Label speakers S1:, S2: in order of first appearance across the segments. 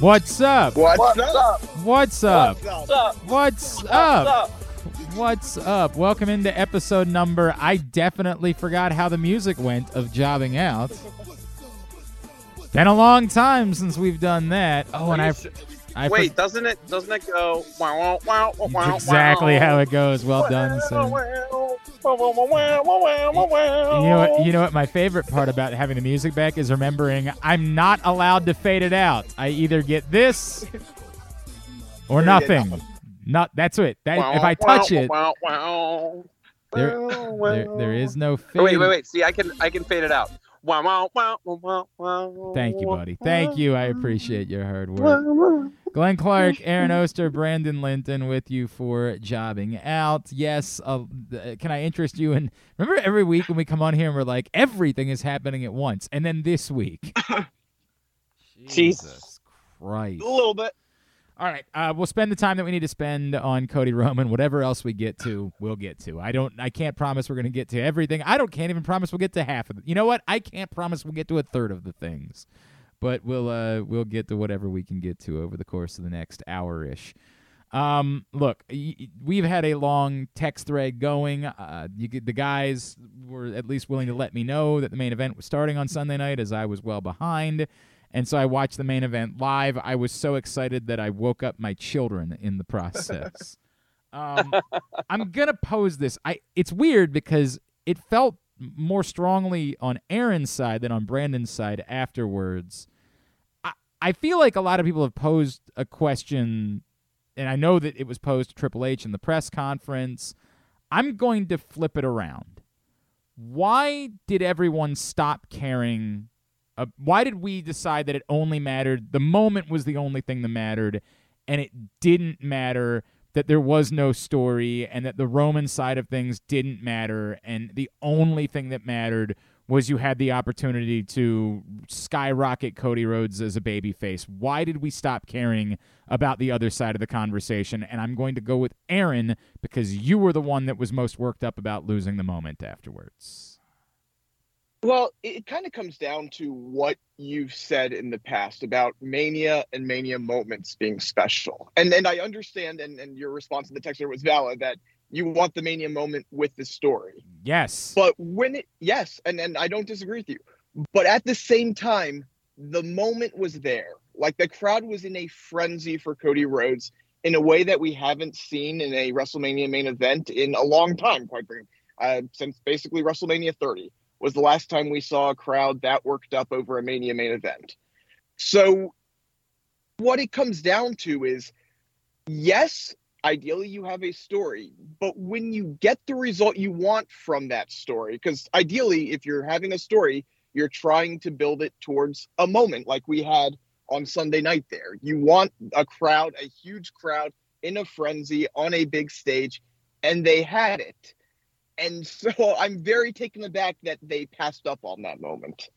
S1: What's up? What's up? What's, up? What's up?
S2: What's up?
S3: What's up?
S2: Welcome into episode number. I definitely forgot how the music went of jobbing out. Been a long time since we've done that. Oh, and I, I
S3: Wait, doesn't it? Doesn't it go? Wow, wow, wow, wow, wow,
S2: It's exactly how it goes. Well done, sir. You know what? You know what? My favorite part about having the music back is remembering I'm not allowed to fade it out. I either get this or nothing. Not that's it. That, if I touch it, there, there, there is no
S3: Oh,
S2: fade.
S3: wait, wait, wait. See, I can, I can fade it out. Wow, wow, wow, wow, wow.
S2: Thank you, buddy. Thank you. I appreciate your hard work. Glenn Clark, Aaron Oster, Brandon Linton with you for jobbing out. Yes, uh, can I interest you in? Remember every week when we come on here and we're like, everything is happening at once, and then this week,
S3: Jesus.
S2: Christ!
S3: A little bit.
S2: All right, uh, we'll spend the time that we need to spend on Cody Roman. Whatever else we get to, we'll get to. I don't. I can't promise we're going to get to everything. I don't. Can't even promise we'll get to half of it. You know what? I can't promise we'll get to a third of the things, but we'll uh we'll get to whatever we can get to over the course of the next hour ish. Um, look, we've had a long text thread going. Uh, you the guys were at least willing to let me know that the main event was starting on Sunday night, as I was well behind. And so I watched the main event live. I was so excited that I woke up my children in the process. um, I'm gonna pose this. I it's weird because it felt more strongly on Aaron's side than on Brandon's side afterwards. I, I feel like a lot of people have posed a question, and I know that it was posed to Triple H in the press conference. I'm going to flip it around. Why did everyone stop caring uh, why did we decide that it only mattered the moment was the only thing that mattered and it didn't matter that there was no story and that the roman side of things didn't matter and the only thing that mattered was you had the opportunity to skyrocket Cody Rhodes as a babyface. Why did we stop caring about the other side of the conversation? And I'm going to go with Aaron because you were the one that was most worked up about losing the moment afterwards.
S4: Well, it kind of comes down to what you've said in the past about mania and mania moments being special. And and I understand and, and your response to the texter was valid that you want the mania moment with the story.
S2: Yes.
S4: But when it yes, and, and I don't disagree with you. But at the same time, the moment was there. Like the crowd was in a frenzy for Cody Rhodes in a way that we haven't seen in a WrestleMania main event in a long time, quite frankly. Uh, since basically WrestleMania 30 was the last time we saw a crowd that worked up over a Mania main event. So, what it comes down to is yes, ideally you have a story, but when you get the result you want from that story, because ideally, if you're having a story, you're trying to build it towards a moment like we had on Sunday night there. You want a crowd, a huge crowd in a frenzy on a big stage, and they had it. And so I'm very taken aback that they passed up on that moment.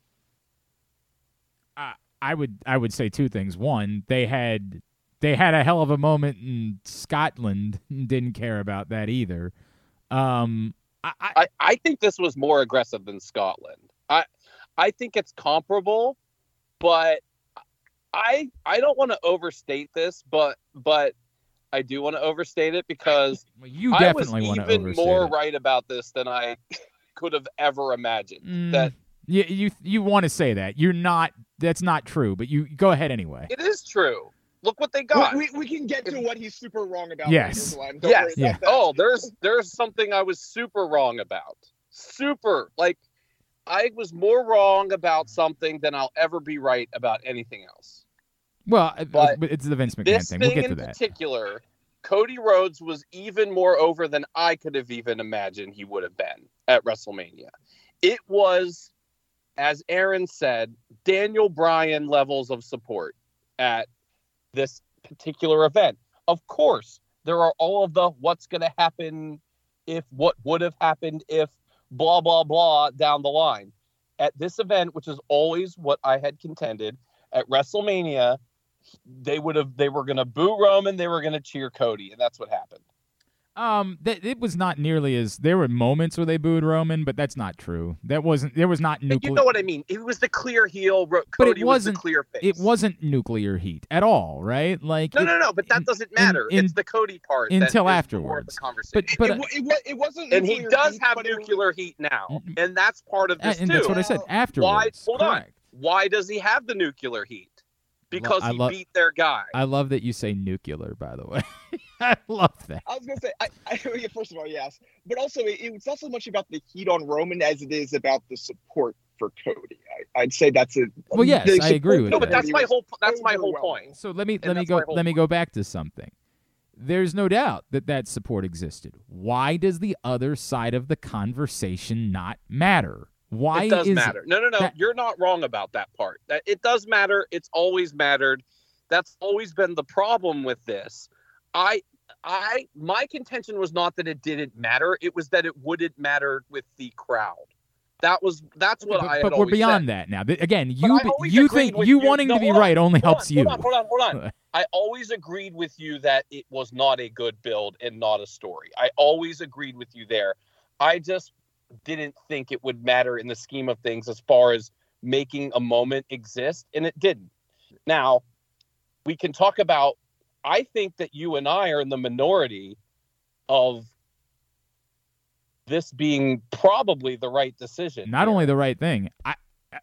S2: I would I would say two things. One, they had they had a hell of a moment in Scotland. Didn't care about that either. Um, I, I,
S3: I, I think this was more aggressive than Scotland. I I think it's comparable, but I I don't want to overstate this, but but I do want to overstate it because
S2: well, you
S3: I
S2: definitely
S3: was
S2: want to
S3: even
S2: overstate
S3: more
S2: it.
S3: right about this than I could have ever imagined.
S2: Mm,
S3: That
S2: you you you want to say that you're not. That's not true. But you go ahead anyway.
S3: it is true. Look what they got.
S4: We, we, we can get to what he's super wrong about.
S2: Yes.
S4: Don't
S3: yes.
S4: worry
S2: Yeah.
S4: that.
S3: Oh, there's there's something I was super wrong about. Super. Like I was more wrong about something than I'll ever be right about anything else.
S2: Well, uh,
S3: But
S2: it's the Vince McMahon
S3: This
S2: thing.
S3: thing
S2: We'll get to that.
S3: in
S2: that.
S3: particular, Cody Rhodes was even more over than I could have even imagined he would have been at WrestleMania. It was, as Aaron said, Daniel Bryan levels of support at this particular event. Of course, there are all of the what's going to happen if what would have happened if blah blah blah down the line. At this event, which is always what I had contended at WrestleMania, they would have they were going to boo Roman, they were going to cheer Cody, and that's what happened.
S2: Um, that it was not nearly as there were moments where they booed Roman, but that's not true. That wasn't there was not nuclear.
S3: you know what I mean? It was the clear heel. Ro-
S2: But it
S3: was the
S2: wasn't-
S3: clear face.
S2: it wasn't nuclear heat at all, right? Like
S3: No,
S2: it-
S3: no, no. But that
S2: in-
S3: doesn't matter.
S2: in-
S3: it's the Cody part
S2: until
S3: is more the
S2: afterwards.
S3: conversation.
S2: But but
S4: it, wa- it, wa- it wasn't.
S3: and he does
S4: heat,
S3: have
S4: but was-
S3: nuclear heat now,
S2: Mm,
S3: and that's part of this
S2: and
S3: too.
S2: that's what I said
S4: Why-
S2: afterwards.
S3: hold on. Why does he have the nuclear heat? Because
S2: I
S3: he
S2: love-
S3: beat their guy.
S2: I love that you say nuclear. By the way, I love that.
S4: I was gonna say, I, I, yeah, first of all, yes, but also it, it's not so much about the heat on Roman as it is about the support for Cody. I, I'd say that's a.
S2: Well, yes,
S4: the
S2: I agree
S4: support
S2: with
S3: no,
S4: for
S3: but that's my whole. That's my whole point.
S2: So let me
S3: And
S2: let me go
S3: my whole
S2: let me go back to something. There's no doubt that that support existed. Why does the other side of the conversation not matter? Why
S3: it does
S2: is
S3: matter. No, no, no.
S2: that-
S3: You're not wrong about that part. That it does matter. It's always mattered. That's always been the problem with this. I, I, my contention was not that it didn't matter. It was that it wouldn't matter with the crowd. That was that's what
S2: but,
S3: I.
S2: But we're beyond
S3: said.
S2: that now. Again, you you think you
S3: you.
S2: wanting
S3: No,
S2: to be
S3: on,
S2: right only helps
S3: on,
S2: you.
S3: Hold on, hold on, hold on. I always agreed with you that it was not a good build and not a story. I always agreed with you there. I just didn't think it would matter in the scheme of things as far as making a moment exist, and it didn't. Now, we can talk about. I think that you and I are in the minority of this being probably the right decision.
S2: Not only the right thing, I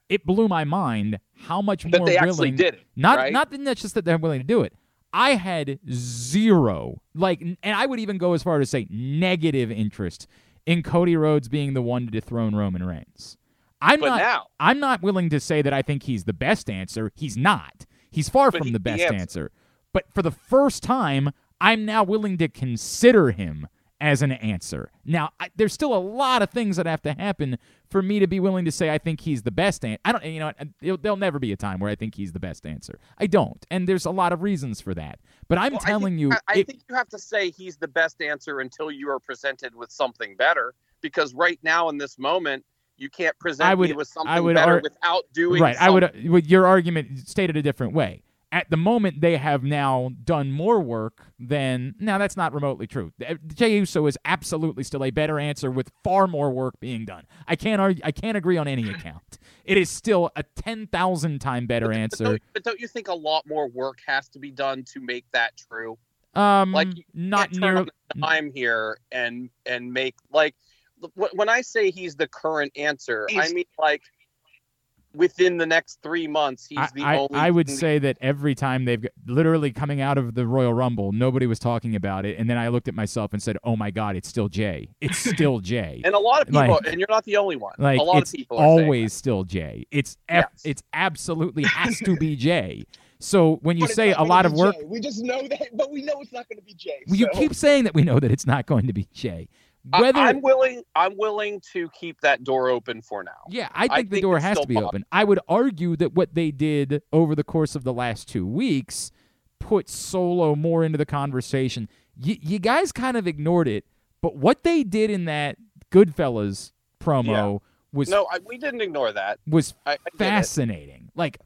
S2: it blew my mind how much
S3: that
S2: more
S3: they
S2: willing
S3: actually did it.
S2: Not
S3: right?
S2: not that that's just that they're willing to do it. I had zero, like, and I would even go as far to say negative interest in Cody Rhodes being the one to dethrone Roman Reigns. I'm
S3: but
S2: not.
S3: now,
S2: I'm not willing to say that I think he's the best answer. He's not. He's far from
S3: he's
S2: the
S3: the
S2: best
S3: answer.
S2: answer. But for the first time, I'm now willing to consider him as an answer. Now, I, there's still a lot of things that have to happen for me to be willing to say I think he's the best answer. I don't, you know, there'll never be a time where I think he's the best answer. I don't, and there's a lot of reasons for that. But I'm
S3: Well, I
S2: telling
S3: think-
S2: you,
S3: I, I
S2: it-
S3: think you have to say he's the best answer until you are presented with something better. Because right now, in this moment, you can't present
S2: I would-
S3: me with something
S2: I would
S3: better
S2: ar-
S3: without doing
S2: right. I would. With your argument stated a different way. At the moment, they have now done more work than. Now, that's not remotely true. Uh, Jey Uso is absolutely still a better answer with far more work being done. I can't argue. I can't agree on any account. It is still a ten thousand time better
S3: But
S2: answer.
S3: don't, but don't you think a lot more work has to be done to make that true?
S2: Um,
S3: like, you
S2: not
S3: Can't turn
S2: near.
S3: on the here and and make like when I say he's the current answer, I mean like within the next three months, he's
S2: I,
S3: the
S2: I,
S3: only.
S2: I would
S3: thing-
S2: say that every time they've literally coming out of the Royal Rumble, nobody was talking about it, and then I looked at myself and said, "Oh my God, it's still Jey. It's still Jey."
S3: and a lot of people,
S2: like-
S3: and you're not the only one.
S2: Like
S3: a lot
S2: it's
S3: of people are
S2: always still Jey. It's F,
S3: Yes.
S2: it's absolutely has to be Jey. So when you
S4: But
S2: say a lot of work,
S4: Jey. we just know that, but we know it's not going to be Jey.
S2: well, you keep saying that we know that it's not going to be Jey.
S3: I-
S2: Whether
S3: I'm willing. I'm willing to keep that door open for now.
S2: Yeah, I think
S3: I
S2: the
S3: think
S2: door has to be open. I would argue that what they did over the course of the last two weeks put Solo more into the conversation. Y- you guys kind of ignored it, but what they did in that Goodfellas promo was
S3: No, I, we didn't ignore that.
S2: was
S3: I, I
S2: fascinating. Like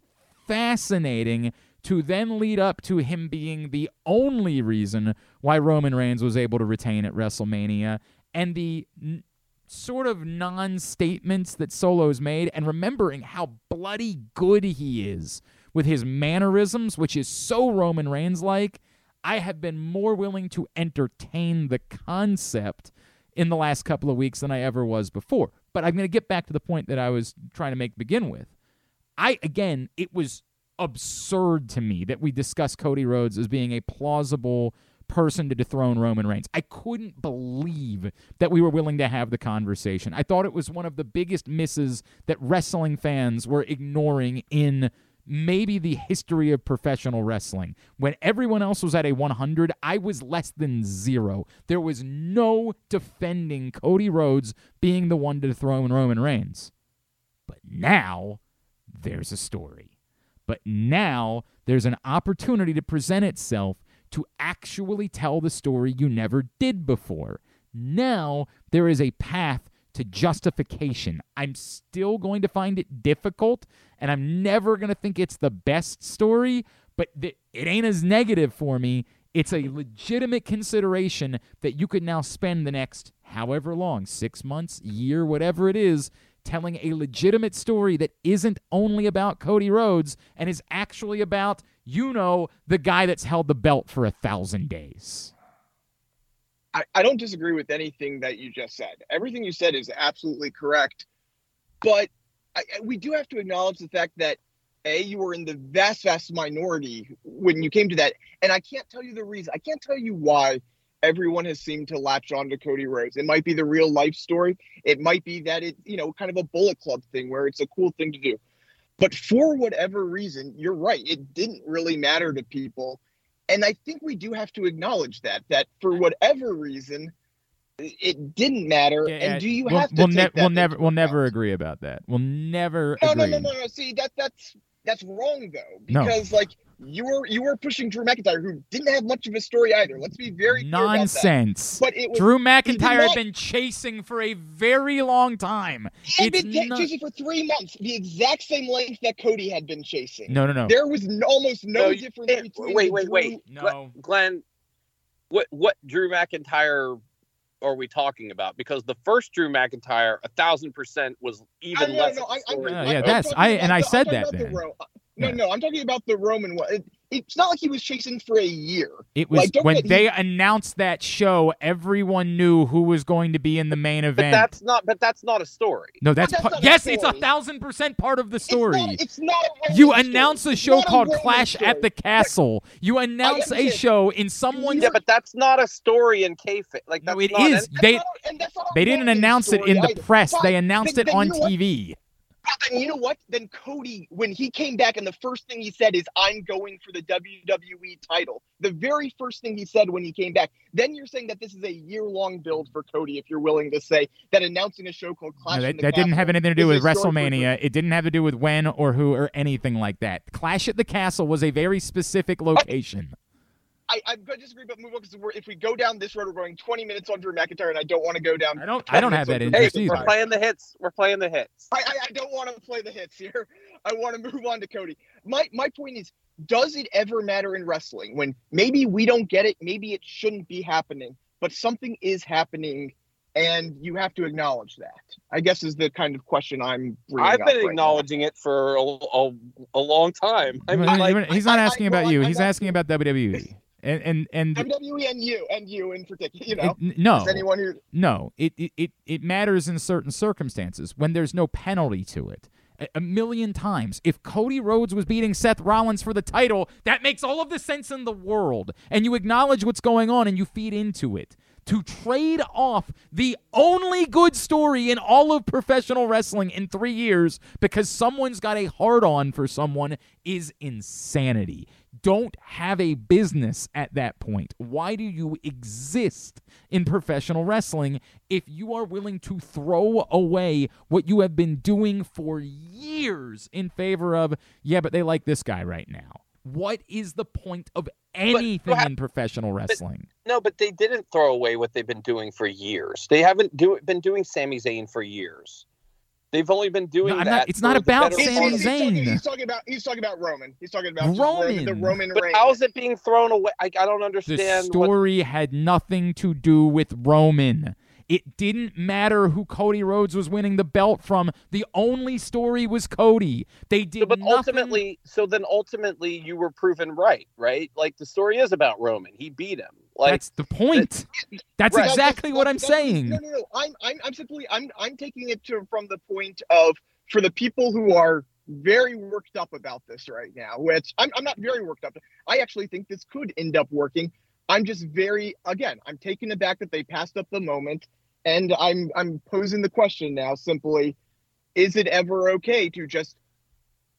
S2: fascinating to then lead up to him being the only reason why Roman Reigns was able to retain at WrestleMania and the n- sort of non-statements that Solo's made and remembering how bloody good he is with his mannerisms which is so Roman Reigns like I have been more willing to entertain the concept in the last couple of weeks than I ever was before. But I'm going to get back to the point that I was trying to make begin with. I again, it was absurd to me that we discuss Cody Rhodes as being a plausible person to dethrone Roman Reigns. I couldn't believe that we were willing to have the conversation. I thought it was one of the biggest misses that wrestling fans were ignoring in maybe the history of professional wrestling. When everyone else was at a 100, I was less than zero. There was no defending Cody Rhodes being the one to dethrone Roman Reigns. But now there's a story. But now there's an opportunity to present itself to actually tell the story you never did before. Now there is a path to justification. I'm still going to find it difficult, and I'm never going to think it's the best story, but th- it ain't as negative for me. It's a legitimate consideration that you could now spend the next however long six months, year, whatever it is telling a legitimate story that isn't only about Cody Rhodes and is actually about, you know, the guy that's held the belt for a thousand days.
S4: I, I don't disagree with anything that you just said. Everything you said is absolutely correct. But I, we do have to acknowledge the fact that a you were in the vast vast minority when you came to that and i can't tell you the reason i can't tell you why everyone has seemed to latch on to cody rhodes. It might be the real life story. It might be that it you know kind of a bullet club thing where it's a cool thing to do. But for whatever reason you're right it didn't really matter to people. And i think we do have to acknowledge that that for whatever reason it didn't matter.
S2: Yeah,
S4: and do you
S2: we'll,
S4: have to
S2: we'll, ne- we'll never we'll never agree about that. We'll never
S4: No,
S2: agree.
S4: no, no, no, no. See, that that's that's wrong though,
S2: No.
S4: because like you were you were pushing Drew McIntyre, who didn't have much of a story either. Let's be very clear about that.
S2: Nonsense.
S4: But it was
S2: Drew McIntyre
S4: did
S2: had been chasing for a very long time.
S4: he had
S2: It's
S4: been
S2: not-
S4: chasing for three months, the exact same length that Cody had been chasing.
S2: No, no, no.
S4: There was n- almost no
S3: No,
S4: difference
S3: eh,
S4: between
S3: wait, wait,
S4: Drew-
S3: wait.
S2: No.
S3: Glenn, what what Drew McIntyre are we talking about? Because the first Drew McIntyre, a thousand percent, was even
S4: I-
S3: less.
S4: no,
S3: of a
S4: I- I-
S3: story.
S2: Oh, yeah,
S4: I'm
S2: yeah, that's- I- and I
S4: the- I'm
S2: said that
S4: about the. Ro- uh, No,
S2: Yeah.
S4: no, I'm talking about the Roman one. It, it's not like he was chasing for a year.
S2: It was
S4: Like,
S2: when they announced that show, everyone knew who was going to be in the main
S3: But
S2: event.
S3: that's not. But that's not a story.
S2: no, that's,
S4: that's
S2: pa-
S4: not a
S2: yes, it's a thousand percent part of the
S4: It's
S2: story.
S4: not, it's not a Roman
S2: you
S4: story.
S2: announce a show
S4: not a
S2: called
S4: Roman
S2: Clash at the Castle. You announce a show in someone's.
S3: Yeah, but that's not a story in kayfabe. Like
S2: No,
S3: that's
S2: it
S3: not,
S2: is.
S3: and-
S4: That's
S2: They
S4: not and that's not a
S2: they didn't announce it
S4: story
S2: in the press.
S4: Fine.
S2: They announced
S4: Then-
S2: it
S4: then
S2: on
S4: what? And you know what? Then Cody, when he came back, and the first thing he said is, "I'm going for the WWE title." The very first thing he said when he came back. Then you're saying that this is a year-long build for Cody. If you're willing to say that announcing a show called Clash
S2: No, that,
S4: the
S2: that didn't have anything to do with
S4: a story for
S2: WrestleMania. It didn't have to do with when or who or anything like that. Clash at the Castle was a very specific location.
S4: I, I'm going to disagree, but move on because if we go down this road, we're going 20 minutes on Drew McIntyre, and I don't want to go down.
S2: I don't. I don't have that
S4: on Drew
S3: Hey,
S2: interest
S4: McIntyre.
S3: we're
S2: either.
S3: playing the hits. We're playing the hits.
S4: I, I, I don't want to play the hits here. I want to move on to Cody. My my point is, does it ever matter in wrestling when maybe we don't get it, maybe it shouldn't be happening, but something is happening, and you have to acknowledge that. I guess is the kind of question I'm. bringing
S3: I've
S4: up
S3: been
S4: right now.
S3: acknowledging it for a, a, a long time. I mean,
S2: Well,
S3: like,
S2: he's not
S4: I- I-
S2: asking
S4: well,
S2: about
S4: I-
S2: you.
S4: I
S2: He's
S4: want
S2: asking
S4: to-
S2: about WWE. And and and
S4: WWE E and you and you in particular. You know,
S2: it- no,
S4: anyone who
S2: no. It, it it it matters in certain circumstances when there's no penalty to it. A, a million times. If Cody Rhodes was beating Seth Rollins for the title, that makes all of the sense in the world. And you acknowledge what's going on and you feed into it. To trade off the only good story in all of professional wrestling in three years because someone's got a hard on for someone is insanity. Don't have a business at that point. Why do you exist in professional wrestling if you are willing to throw away what you have been doing for years in favor of, yeah, but they like this guy right now? What is the point of anything
S3: ha-
S2: in professional wrestling?
S3: no, but they didn't throw away what they've been doing for years. They haven't do, been doing Sami Zayn for years. They've only been doing
S2: No, I'm
S3: that.
S2: not- it's not about Sami
S3: part
S4: he's, he's talking,
S2: Zayn.
S4: he's talking about he's talking about Roman. He's talking about
S2: Roman.
S4: the Roman
S3: But
S4: reign.
S3: how is it being thrown away? I, I don't
S2: The
S3: understand. what,
S2: story had nothing to do with Roman. It didn't matter who Cody Rhodes was winning the belt from. The only story was Cody. They did
S3: but
S2: nothing.
S3: ultimately, so then ultimately you were proven right, right? Like the story is about Roman. He beat him. Like
S2: That's the point. That's
S3: Right.
S2: exactly what I'm
S4: That's- that's-
S2: saying.
S4: No, no, no. I'm, I'm, I'm simply, I'm, I'm taking it to from the point of for the people who are very worked up about this right now. Which I'm, I'm not very worked up. I actually think this could end up working. I'm just very, again, I'm taken aback that they passed up the moment, and I'm, I'm posing the question now. Simply, is it ever okay to just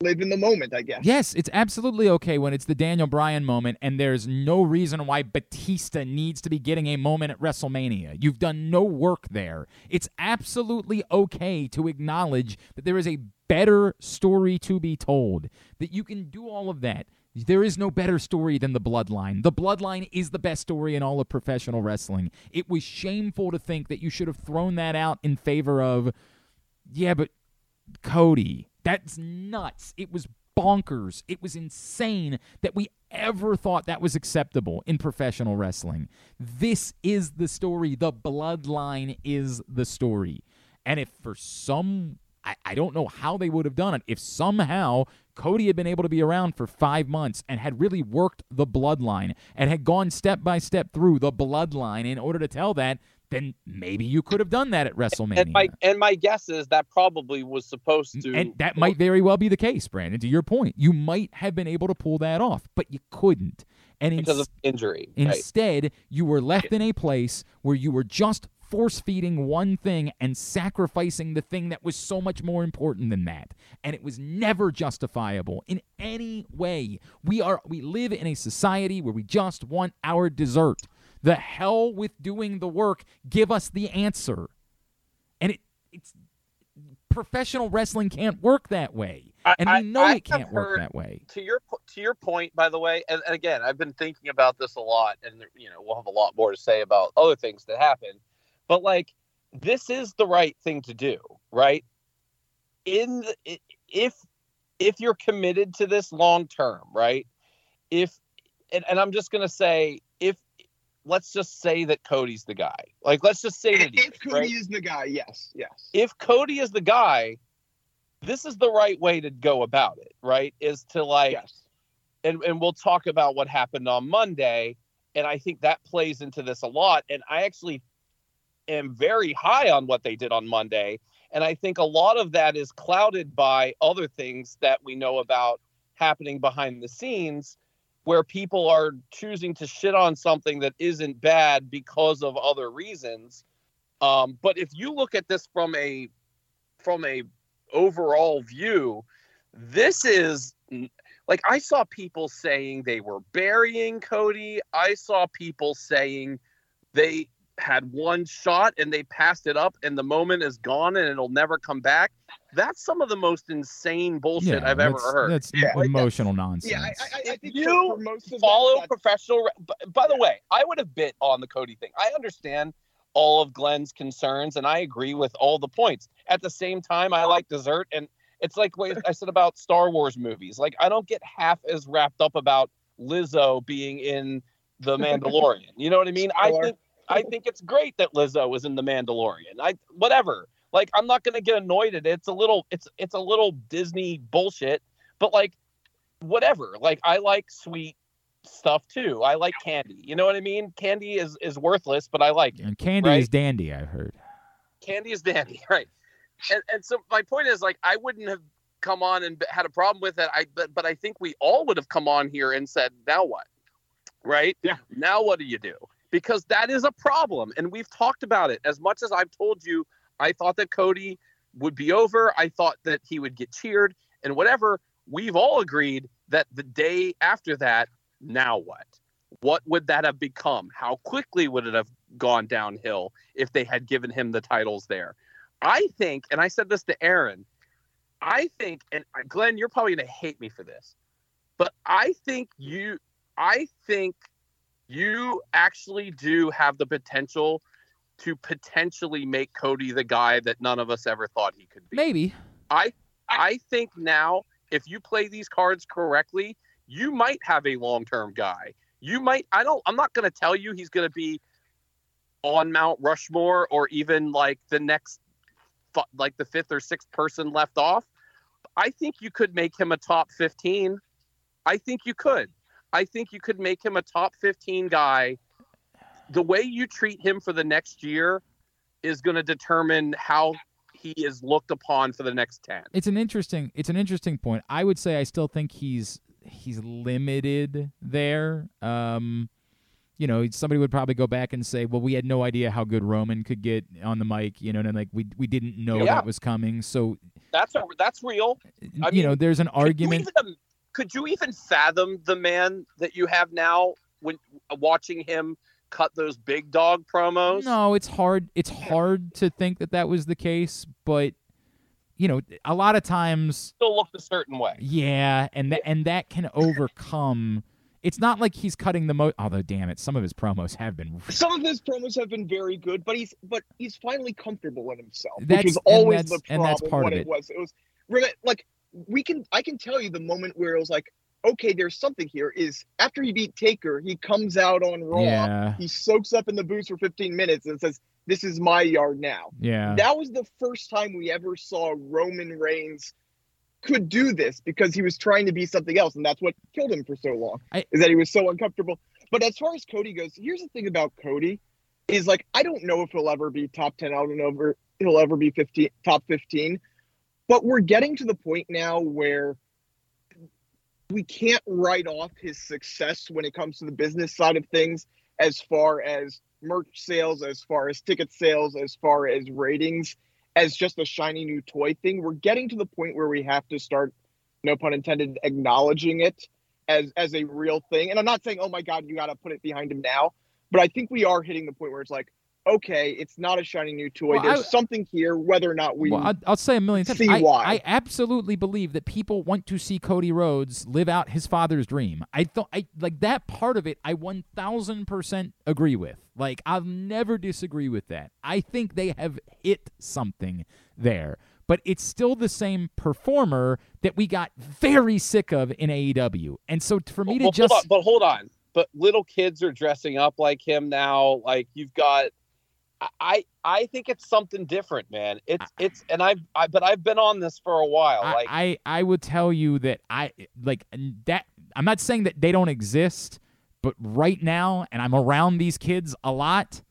S4: live in the moment? I guess.
S2: Yes, it's absolutely okay when it's the Daniel Bryan moment, and there's no reason why Batista needs to be getting a moment at WrestleMania. You've done no work there. It's absolutely okay to acknowledge that there is a better story to be told, that you can do all of that. There is no better story than the bloodline. The bloodline is the best story in all of professional wrestling. It was shameful to think that you should have thrown that out in favor of, yeah, but Cody. That's nuts. It was bonkers. It was insane that we ever thought that was acceptable in professional wrestling. This is the story. The bloodline is the story. And if for some, I, I don't know how they would have done it, if somehow Cody had been able to be around for five months and had really worked the bloodline and had gone step by step through the bloodline in order to tell that, then maybe you could have done that at WrestleMania.
S3: And my and my guess is that probably was supposed to.
S2: And that might very well be the case, Brandon. To your point, you might have been able to pull that off, but you couldn't. And
S3: because
S2: ins-
S3: of injury. right.
S2: instead, you were left in a place where you were just force feeding one thing and sacrificing the thing that was so much more important than that. And it was never justifiable in any way. We are we live in a society where we just want our dessert. The hell with doing the work. Give us the answer. And it it's professional wrestling can't work that way. And
S3: I-
S2: we know
S3: I
S2: it can't work
S3: heard-
S2: that way.
S3: to your to your point, by the way, and, and again, I've been thinking about this a lot, and you know, we'll have a lot more to say about other things that happen. But like, this is the right thing to do, right? In the, if if you're committed to this long term, right? If and, and I'm just gonna say if let's just say that Cody's the guy. Like, let's just say that
S4: If Cody
S3: right?
S4: is the guy, yes, yes.
S3: if Cody is the guy, this is the right way to go about it, right? Is to like
S4: yes.
S3: and, and we'll talk about what happened on Monday. And I think that plays into this a lot. And I actually am very high on what they did on Monday. And I think a lot of that is clouded by other things that we know about happening behind the scenes where people are choosing to shit on something that isn't bad because of other reasons. Um, but if you look at this from a from a overall view, this is like I saw people saying they were burying Cody. I saw people saying they had one shot and they passed it up and the moment is gone and it'll never come back. That's some of the most insane bullshit I've ever heard.
S2: That's
S4: Yeah, like
S2: emotional nonsense.
S4: Yeah, I, I, I
S3: If
S4: think
S3: you
S4: for, for most of
S3: follow
S4: that,
S3: professional. re- b- By the way, I would have bit on the Cody thing. I understand all of Glenn's concerns, and I agree with all the points. At the same time, I like dessert, and it's like what I said about Star Wars movies. Like I don't get half as wrapped up about Lizzo being in the Mandalorian. You know what I mean? I think I think it's great that Lizzo was in the Mandalorian. I whatever. Like I'm not gonna get annoyed at it. It's a little it's it's a little Disney bullshit, but like whatever. Like I like sweet stuff too. I like candy. You know what I mean? Candy is is worthless, but I like it.
S2: And candy
S3: Right.
S2: is dandy, I've heard.
S3: Candy is dandy, right? And and so my point is like I wouldn't have come on and had a problem with it. I but but I think we all would have come on here and said, now what? Right?
S4: Yeah.
S3: Now what do you do? Because that is a problem, and we've talked about it. As much as I've told you, I thought that Cody would be over. I thought that he would get cheered and whatever. We've all agreed that the day after that, now what? What would that have become? How quickly would it have gone downhill if they had given him the titles there? I think, and I said this to Aaron, I think, and Glenn, you're probably going to hate me for this, but I think you, I think you actually do have the potential to potentially make Cody the guy that none of us ever thought he could be.
S2: Maybe.
S3: I I think now, if you play these cards correctly, you might have a long term guy. You might, I don't, I'm not going to tell you he's going to be on Mount Rushmore or even like the next, like the fifth or sixth person left off. I think you could make him a top 15. I think you could. I think you could make him a top 15 guy. The way you treat him for the next year is going to determine how he is looked upon for the next 10.
S2: It's an interesting it's an interesting point. I would say I still think he's he's limited there. Um you know, somebody would probably go back and say, "Well, we had no idea how good Roman could get on the mic," you know, and like we we didn't know
S3: Yeah.
S2: that was coming. So,
S3: That's a, that's real. I
S2: you know, there's an argument.
S3: even- Could you even fathom the man that you have now when uh, watching him cut those big dog promos?
S2: No, it's hard. It's hard to think that that was the case, but you know, a lot of times
S3: Still looked a certain way.
S2: Yeah, and that and that can overcome. It's not like he's cutting the mo. Although, damn it, some of his promos have been.
S4: Some of his promos have been very good, but he's but he's finally comfortable in himself,
S2: That's-
S4: which was
S2: and
S4: always
S2: that's-
S4: the
S2: and
S4: problem.
S2: that's part
S4: what
S2: of
S4: it.
S2: it.
S4: was, it was like we can. I can tell you the moment where it was like, okay, there's something here. Is after he beat Taker, he comes out on Raw,
S2: Yeah,
S4: he soaks up in the booth for 15 minutes and says, "This is my yard now."
S2: yeah.
S4: That was the first time we ever saw Roman Reigns could do this because he was trying to be something else, and that's what killed him for so long.
S2: I-
S4: is that he was so uncomfortable. But as far as Cody goes, here's the thing about Cody is like I don't know if he'll ever be top ten. I don't know if he'll ever be 15 top 15. But we're getting to the point now where we can't write off his success when it comes to the business side of things as far as merch sales, as far as ticket sales, as far as ratings, as just a shiny new toy thing. We're getting to the point where we have to start, no pun intended, acknowledging it as as a real thing. And I'm not saying, oh my God, you got to put it behind him now, but I think we are hitting the point where it's like, okay, it's not a shiny new toy.
S2: Well,
S4: There's
S2: I-
S4: something here, whether or not we.
S2: well, I'll, I'll say a million times.
S4: see
S2: I,
S4: why.
S2: I absolutely believe that people want to see Cody Rhodes live out his father's dream. I thought, I like that part of it. I one thousand percent agree with. Like, I'll never disagree with that. I think they have hit something there, but it's still the same performer that we got very sick of in AEW. And so, for me to
S3: Well,
S2: just
S3: hold on, but hold on. But little kids are dressing up like him now. Like you've got, I I think it's something different, man. It's it's and I've I, but I've been on this for a while.
S2: I,
S3: Like
S2: I I would tell you that I like that. I'm not saying that they don't exist, but right now, and I'm around these kids a lot.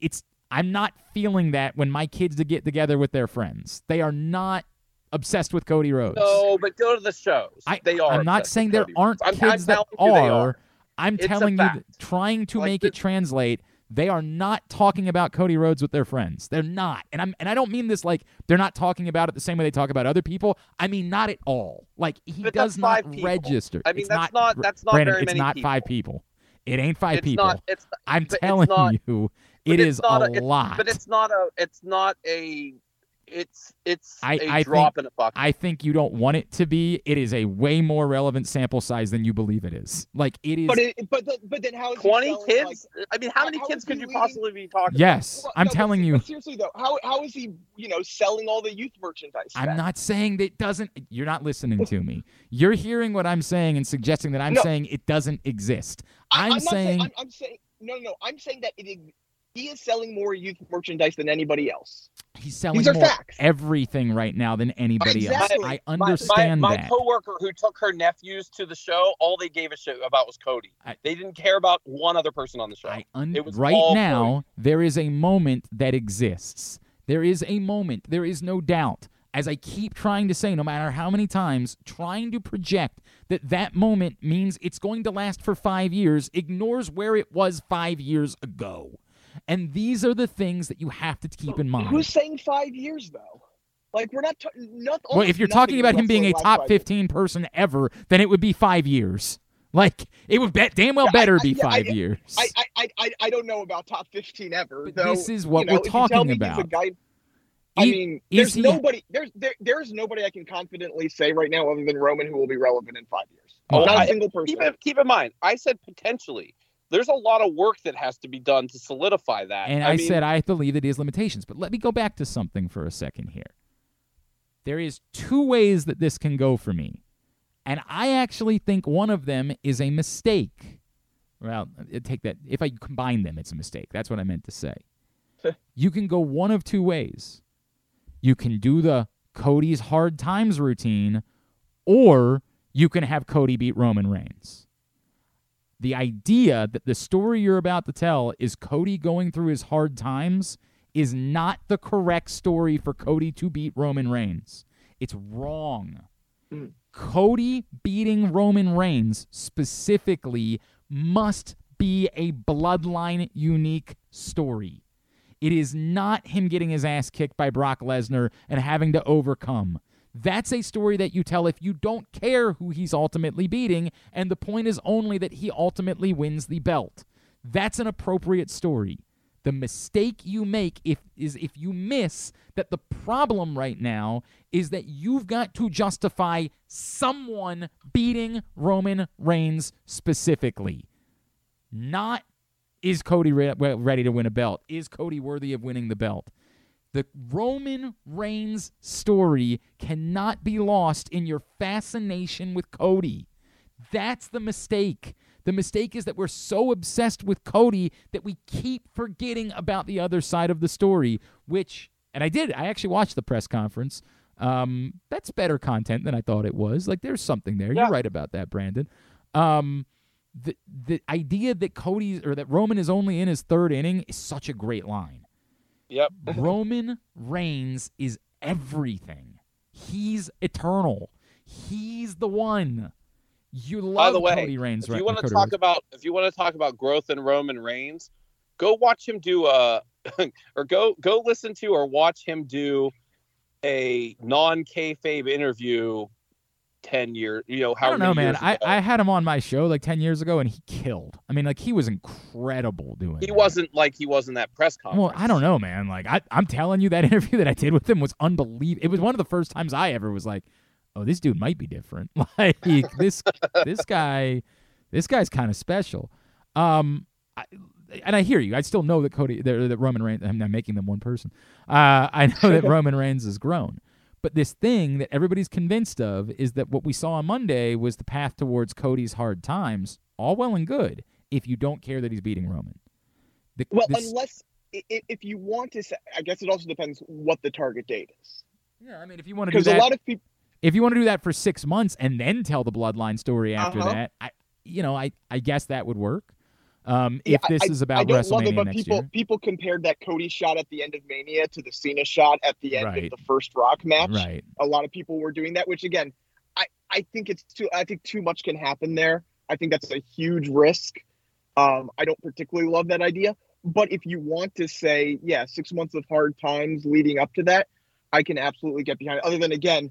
S2: It's I'm not feeling that when my kids to get together with their friends. They are not obsessed with Cody Rhodes.
S3: no, but go to the shows.
S2: I,
S3: they are.
S2: I'm not saying there aren't
S3: Rhodes. I'm- I'm
S2: kids that are.
S3: are.
S2: I'm
S3: It's
S2: telling you, that trying to
S3: Like
S2: make
S3: the-
S2: it translate. They are not talking about Cody Rhodes with their friends. They're not, and I'm and I don't mean this like they're not talking about it the same way they talk about other people. I mean not at all. Like he
S3: But
S2: does not register.
S3: I mean,
S2: It's
S3: that's not- that's not
S2: Brandon,
S3: very many It's
S2: not
S3: people.
S2: five people. It ain't five
S3: it's
S2: people.
S3: not. It's
S2: I'm
S3: but it's
S2: telling
S3: not-
S2: you,
S3: it's not
S2: a,
S3: a-
S2: lot.
S3: but it's not a. It's not a. It's it's
S2: I-
S3: a
S2: I
S3: drop in a bucket.
S2: I think you don't want it to be. It is a way more relevant sample size than you believe it is. Like it is.
S4: but it, but the, but then how is
S3: Twenty
S4: selling,
S3: kids.
S4: like-
S3: I mean, how many
S4: how
S3: kids could you
S4: leading-
S3: possibly be talking?
S2: yes,
S4: Well,
S2: I'm
S4: no,
S2: telling
S4: se-
S2: you.
S4: but seriously though, how how is he you know selling all the youth merchandise?
S2: I'm
S4: then?
S2: not saying that it doesn't. You're not listening to me. You're hearing what I'm saying and suggesting that I'm
S4: No.
S2: saying it doesn't exist.
S4: I-
S2: I'm
S4: not
S2: saying-
S4: I'm, I'm saying no, no, no. I'm saying that it, he is selling more youth merchandise than anybody else.
S2: He's selling
S4: These are
S2: more
S4: facts.
S2: everything right now than anybody
S4: Exactly.
S2: else. I
S3: My- my,
S2: understand
S3: my,
S2: that.
S3: My coworker who took her nephews to the show, all they gave a shit about was Cody.
S2: I-
S3: they didn't care about one other person on the show.
S2: I un-
S3: It was
S2: right
S3: all
S2: now there is a moment that exists. There is a moment. There is no doubt. As I keep trying to say, no matter how many times, trying to project that that moment means it's going to last for five years ignores where it was five years ago. And these are the things that you have to keep in mind.
S4: Who's saying five years though? Like we're not. T- not
S2: Well, if you're talking about him being a top 15 person ever, then it would be five years. Like, it would bet damn well
S4: Yeah, I-
S2: better
S4: I-
S2: be
S4: yeah, I-
S2: five years.
S4: I, I, I, I, I don't know about top fifteen ever.
S2: But
S4: though,
S2: this is what
S4: you know,
S2: we're
S4: if you tell
S2: talking
S4: me he's a
S2: about.
S4: guy- I mean, there's
S2: he-
S4: nobody. There's there, there's nobody I can confidently say right now other than Roman who will be relevant in five years.
S2: Well,
S4: not a
S3: I-
S4: single person.
S3: keep, keep in mind, I said potentially. There's a lot of work that has to be done to solidify that.
S2: And I,
S3: mean,
S2: said I believe that he has limitations. But let me go back to something for a second here. There is two ways that this can go for me. And I actually think one of them is a mistake. Well, uh, take that. If I combine them, it's a mistake. That's what I meant to say. you can go one of two ways. You can do the Cody's hard times routine, or you can have Cody beat Roman Reigns the idea that the story you're about to tell is Cody going through his hard times is not the correct story for Cody to beat Roman Reigns. It's wrong.
S4: Mm.
S2: Cody beating Roman Reigns specifically must be a bloodline unique story. It is not him getting his ass kicked by Brock Lesnar and having to overcome. That's a story that you tell if you don't care who he's ultimately beating, and the point is only that he ultimately wins the belt. That's an appropriate story. The mistake you make if is if you miss that the problem right now is that you've got to justify someone beating Roman Reigns specifically. Not is Cody re- ready to win a belt? Is Cody worthy of winning the belt? The Roman Reigns story cannot be lost in your fascination with Cody. That's the mistake. The mistake is that we're so obsessed with Cody that we keep forgetting about the other side of the story, which, and I did, I actually watched the press conference. Um, that's better content than I thought it was. Like, there's something there.
S3: Yeah.
S2: You're right about that, Brandon. Um, the the idea that Cody or that Roman is only in his third inning is such a great line.
S3: Yep.
S2: Roman Reigns is everything. He's eternal. He's the one. You love
S3: By the way,
S2: Cody Reigns.
S3: if
S2: right-
S3: you want to talk
S2: Rhodes.
S3: about if you want to talk about growth in Roman Reigns, go watch him do uh, a or go go listen to or watch him do a non kayfabe interview ten years. You know, how?
S2: I don't know, man. I, I had him on my show like ten years ago, and he killed. I mean, like he was incredible doing.
S3: he
S2: that.
S3: wasn't like he was in that press conference.
S2: Well, I don't know, man. Like I, I'm telling you, that interview that I did with him was unbelievable. It was one of the first times I ever was like, "Oh, this dude might be different." Like this, this guy, this guy's kind of special. Um, I, and I hear you. I still know that Cody, that, that Roman Reigns. I'm not making them one person. Uh, I know that Roman Reigns has grown. But this thing that everybody's convinced of is that what we saw on Monday was the path towards Cody's hard times. All well and good if you don't care that he's beating Roman. The,
S4: Well,
S2: this-
S4: unless if you want to, say, I guess it also depends what the target date is.
S2: yeah, I mean, if you want to do
S4: Because a lot of people,
S2: if you want to do that for six months and then tell the bloodline story after
S4: Uh-huh.
S2: that, I, you know, I, I guess that would work. Um,
S4: Yeah,
S2: if this
S4: I-
S2: is
S4: I
S2: about
S4: don't
S2: WrestleMania
S4: love it, but
S2: next
S4: people
S2: year,
S4: people compared that Cody shot at the end of Mania to the Cena shot at the end
S2: Right.
S4: of the first Rock match.
S2: right?
S4: A lot of people were doing that, which again, I I think it's too. I think too much can happen there. I think that's a huge risk. Um, I don't particularly love that idea. But if you want to say, yeah, six months of hard times leading up to that, I can absolutely get behind it. Other than again,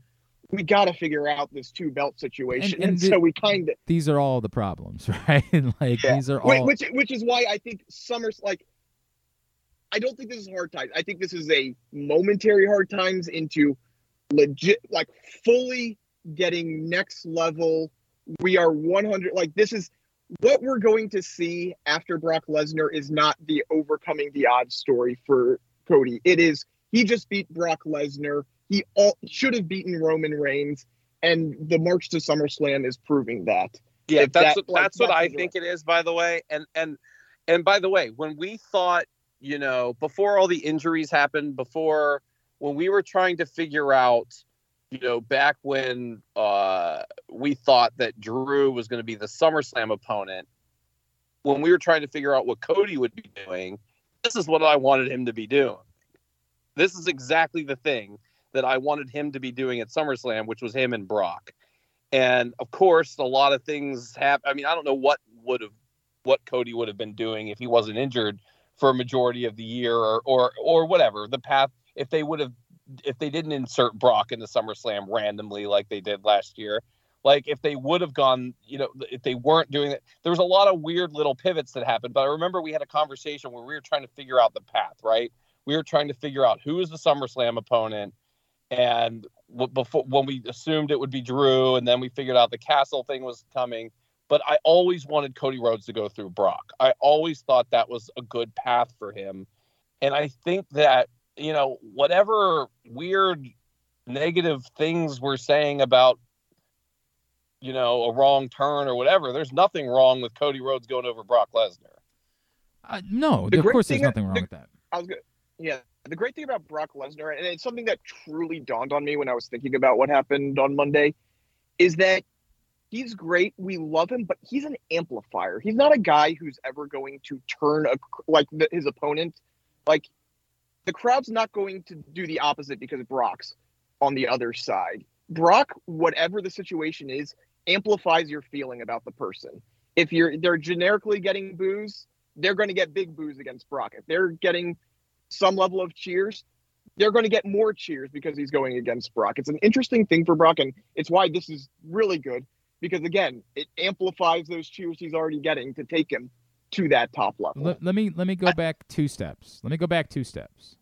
S4: we got to figure out this two belt situation,
S2: And-
S4: and,
S2: and the-
S4: so we kind of
S2: These are all the problems, right? like
S4: Yeah.
S2: these are all.
S4: which which is why I think Summers like I don't think this is hard times. I think this is a momentary hard times into legit like fully getting next level. We are 100 like this is what we're going to see after Brock Lesnar is not the overcoming the odds story for Cody. It is he just beat Brock Lesnar. He all, should have beaten Roman Reigns and the march to SummerSlam is proving that.
S3: Yeah,
S4: If
S3: that's
S4: that-
S3: what,
S4: like,
S3: that's what I think it is. By the way, and and and by the way, when we thought, you know, before all the injuries happened, before when we were trying to figure out, you know, back when uh, we thought that Drew was going to be the SummerSlam opponent, when we were trying to figure out what Cody would be doing, this is what I wanted him to be doing. This is exactly the thing that I wanted him to be doing at SummerSlam, which was him and Brock. And of course, a lot of things happen. I mean, I don't know what would have, what Cody would have been doing if he wasn't injured for a majority of the year, or or or whatever the path. If they would have, if they didn't insert Brock into SummerSlam randomly like they did last year, like if they would have gone, you know, if they weren't doing it, there was a lot of weird little pivots that happened. But I remember we had a conversation where we were trying to figure out the path. Right, we were trying to figure out who is the SummerSlam opponent and w- before when we assumed it would be Drew, and then we figured out the Castle thing was coming. But I always wanted Cody Rhodes to go through Brock. I always thought that was a good path for him, and I think that you know whatever weird negative things we're saying about you know a wrong turn or whatever, there's nothing wrong with Cody Rhodes going over Brock Lesnar.
S2: Uh, no,
S4: The
S2: of
S4: great
S2: course there's nothing wrong
S4: the-
S2: with that.
S4: I was good. Yeah. The great thing about Brock Lesnar, and it's something that truly dawned on me when I was thinking about what happened on Monday, is that he's great. We love him, but he's an amplifier. He's not a guy who's ever going to turn a like the, his opponent. Like the crowd's not going to do the opposite because Brock's on the other side. Brock, whatever the situation is, amplifies your feeling about the person. If you're they're generically getting boos, they're going to get big boos against Brock. If they're getting some level of cheers, they're going to get more cheers because he's going against Brock. It's an interesting thing for Brock, and it's why this is really good because again, it amplifies those cheers he's already getting to take him to that top level.
S2: Let, let me let me go back two steps. Let me go back two steps.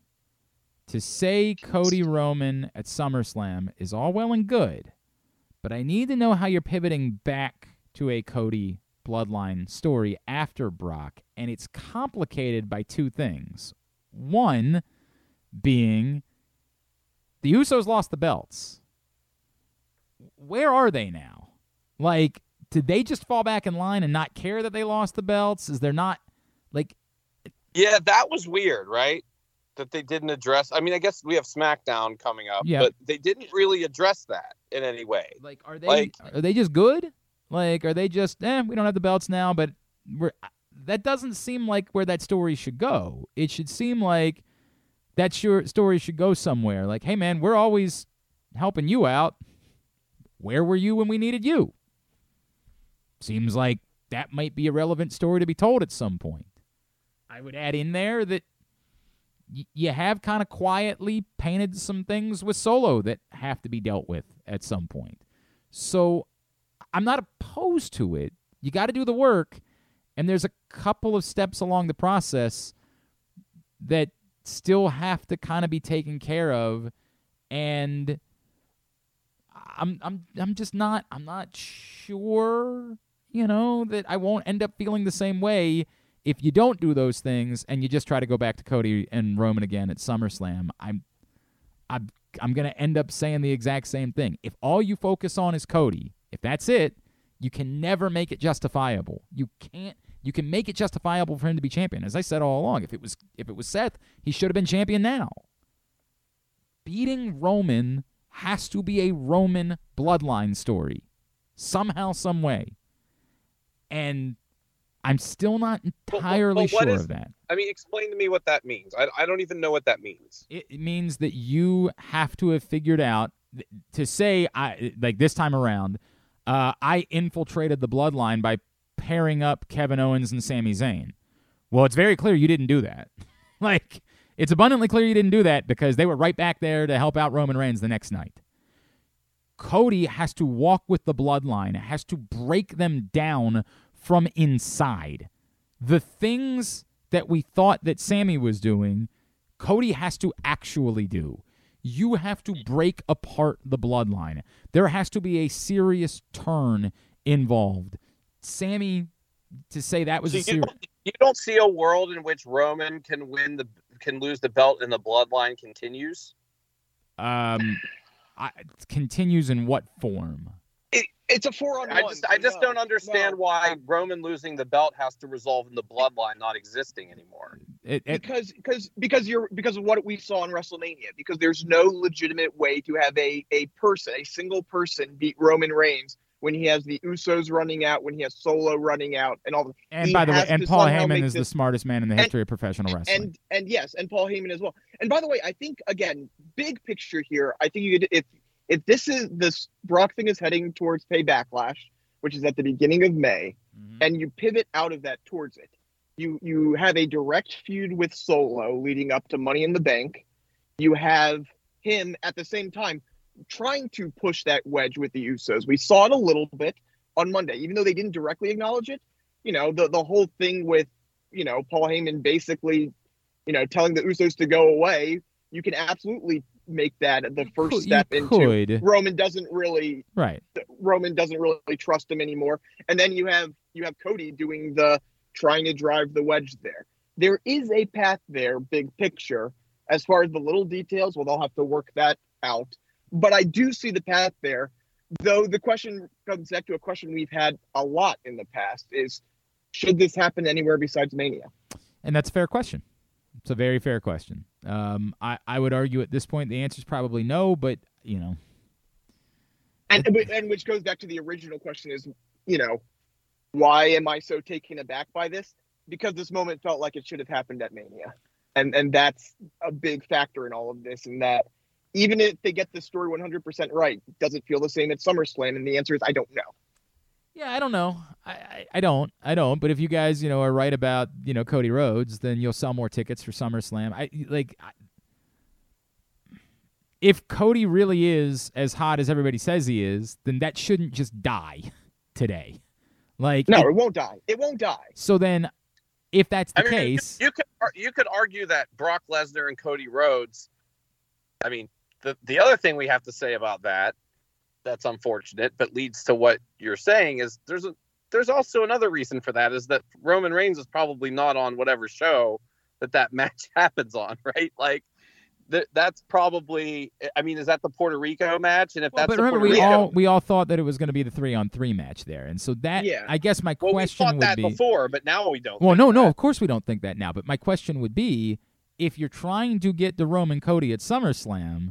S2: To say Cody Roman at SummerSlam is all well and good, but I need to know how you're pivoting back to a Cody bloodline story after Brock, and it's complicated by two things. One being the Usos lost the belts. Where are they now? Like, did they just fall back in line and not care that they lost the belts? Is there not like
S3: Yeah, that was weird, right? That they didn't address. I mean, I guess we have SmackDown coming up,
S2: Yeah.
S3: but they didn't really address that in any way.
S2: like are they
S3: Like-
S2: are they just good? Like are they just eh, we don't have the belts now, but we're that doesn't seem like where that story should go. It should seem like that sure story should go somewhere. Like, hey man, we're always helping you out. Where were you when we needed you? Seems like that might be a relevant story to be told at some point. I would add in there that y- you have kind of quietly painted some things with Solo that have to be dealt with at some point. So I'm not opposed to it. You got to do the work, and there's a couple of steps along the process that still have to kind of be taken care of, and I'm I'm I'm just not I'm not sure, you know, that I won't end up feeling the same way if you don't do those things and you just try to go back to Cody and Roman again at SummerSlam. I'm I'm I'm going to end up saying the exact same thing. If all you focus on is Cody, if that's it, you can never make it justifiable. You can't you can make it justifiable for him to be champion. As I said all along, if it was if it was Seth, he should have been champion now. Beating Roman has to be a Roman bloodline story. Somehow, some way. And I'm still not
S3: but
S2: entirely
S3: what
S2: sure
S3: is-
S2: of that.
S3: I mean, explain to me what that means. I, I don't even know what that means.
S2: it it means that you have to have figured out to say I like this time around. Uh, I infiltrated the bloodline by pairing up Kevin Owens and Sami Zayn. Well, it's very clear you didn't do that. like it's abundantly clear you didn't do that because they were right back there to help out Roman Reigns the next night. Cody has to walk with the bloodline, has to break them down from inside. The things that we thought that Sami was doing, Cody has to actually do. You have to break apart the bloodline. There has to be a serious turn involved. Sami, to say that was
S3: So
S2: a
S3: you,
S2: serious.
S3: don't, you don't see a world in which Roman can win the can lose the belt and the bloodline continues.
S2: Um, I, continues in what form?
S4: It, it's a four on
S3: I
S4: one.
S3: just I just
S4: no,
S3: don't understand
S4: no.
S3: why Roman losing the belt has to resolve in the bloodline not existing anymore.
S2: It, it,
S4: because because because you're because of what we saw in WrestleMania. Because there's no legitimate way to have a a person, a single person, beat Roman Reigns when he has the Usos running out, when he has Solo running out, and all. The,
S2: and by the way, and Paul Heyman is the smartest man in the
S4: and-
S2: history of professional wrestling.
S4: and and yes, and Paul Heyman as well. And by the way, I think again, big picture here, I think you could if if this is this Brock thing is heading towards pay backlash, which is at the beginning of May,
S2: Mhm.
S4: and you pivot out of that towards it. You you have a direct feud with Solo leading up to Money in the Bank. You have him at the same time trying to push that wedge with the Usos. We saw it a little bit on Monday, even though they didn't directly acknowledge it. You know, the the whole thing with you know Paul Heyman basically, you know, telling the Usos to go away. You can absolutely make that the first
S2: could-
S4: step
S2: you
S4: into
S2: could.
S4: Roman doesn't really
S2: right.
S4: Roman doesn't really trust him anymore. And then you have you have Cody doing the trying to drive the wedge there. There is a path there, big picture. As far as the little details, well, they'll have to work that out. But I do see the path there. Though the question comes back to a question we've had a lot in the past is should this happen anywhere besides Mania?
S2: And that's a fair question. It's a very fair question. Um, I, I would argue at this point the answer is probably no, but you know,
S4: And and which goes back to the original question is, you know, why am I so taken aback by this? Because this moment felt like it should have happened at Mania. And and that's a big factor in all of this and that even if they get the story 100% right, does it feel the same at SummerSlam? And the answer is I don't know.
S2: yeah, I don't know. I, I, I don't. I don't. But if you guys, you know, are right about you know Cody Rhodes, then you'll sell more tickets for SummerSlam. I like. I, if Cody really is as hot as everybody says he is, then that shouldn't just die today. Like
S4: No,
S2: it-
S4: it won't die. It won't die.
S2: So then if that's the
S3: I mean, you-
S2: case,
S3: you, could you could argue that Brock Lesnar and Cody Rhodes. I mean, the the other thing we have to say about that that's unfortunate, but leads to what you're saying is there's a there's also another reason for that is that Roman Reigns is probably not on whatever show that that match happens on, right? Like. That, that's probably. I mean, is that the Puerto Rico match? And if
S2: Well,
S3: that's
S2: but
S3: the
S2: remember,
S3: Puerto
S2: we
S3: Rico,
S2: all we all thought that it was going to be the three on three match there, and so that
S4: Yeah.
S2: I guess my
S3: well, we
S2: question
S3: thought
S2: would
S3: that
S2: be.
S3: before, but now we don't.
S2: Well, no, no, of course we don't think that now. But my question would be, if you're trying to get the Roman Cody at SummerSlam,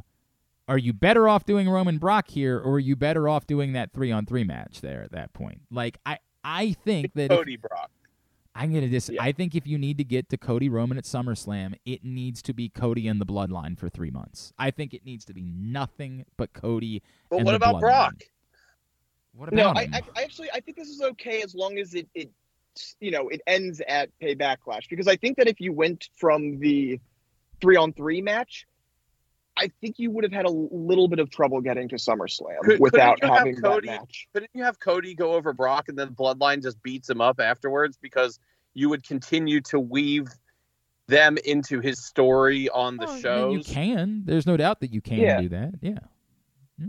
S2: are you better off doing Roman Brock here, or are you better off doing that three on three match there at that point? Like I, I think that if-
S3: Cody Brock.
S2: I'm gonna dis.
S3: Yeah.
S2: I think if you need to get to Cody Roman at SummerSlam, it needs to be Cody and the Bloodline for three months. I think it needs to be nothing but Cody.
S3: But
S2: and
S3: what
S2: the
S3: about
S2: Bloodline.
S3: Brock?
S2: What about
S4: I,
S2: him?
S4: I, I actually I think this is okay as long as it, it you know it ends at pay backlash because I think that if you went from the three on three match, I think you would have had a little bit of trouble getting to SummerSlam
S3: Could-
S4: without
S3: couldn't have
S4: having
S3: Cody-
S4: that match.
S3: Couldn't you have Cody go over Brock and then Bloodline just beats him up afterwards because you would continue to weave them into his story on the
S2: Well, I mean, you can. There's no doubt that you can
S4: Yeah.
S2: do that. Yeah.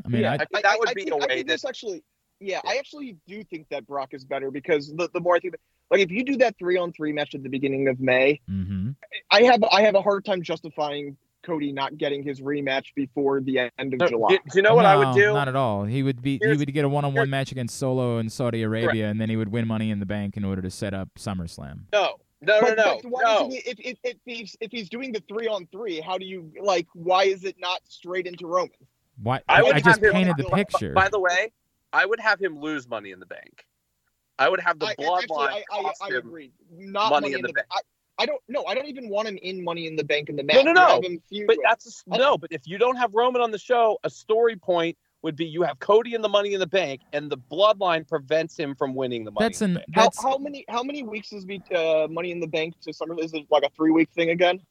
S2: I mean,
S4: yeah,
S2: I,
S3: I think that would be
S4: think,
S3: a
S4: I
S3: way
S4: think
S3: that-
S4: this actually. Yeah, I actually do think that Brock is better because the, the more I think, like if you do that three on three match at the beginning of May,
S2: hmm
S4: I have I have a hard time justifying Cody not getting his rematch before the end of
S3: No,
S4: July.
S3: do, do you know what I would do?
S2: Not at all. He would be. He would get a one-on-one match against Solo in Saudi Arabia, and then he would win Money in the Bank in order to set up SummerSlam.
S3: No, no, no,
S4: But,
S3: no,
S4: but why
S3: no.
S4: he, if, if, if he's if he's doing the three on three, how do you like? Why is it not straight into Roman?
S2: Why?
S3: I would
S2: I just
S3: have him-
S2: painted the
S4: by-
S2: picture.
S3: By the way, I would have him lose Money in the Bank. I would have the bloodline
S4: actually, I, I, I agree. Not
S3: Money
S4: money,
S3: in
S4: in
S3: the
S4: the,
S3: Bank.
S4: I, I don't no, I don't even want him in Money in the Bank in the match.
S3: No, no, no.
S4: Have him feud
S3: But
S4: with-
S3: that's a, no. But if you don't have Roman on the show, a story point would be you have Cody in the Money in the Bank, and the bloodline prevents him from winning the Money.
S2: that's an.
S3: the Bank.
S4: how, how many how many weeks is be, uh, Money in the Bank to Summer? Is it like a three week thing again?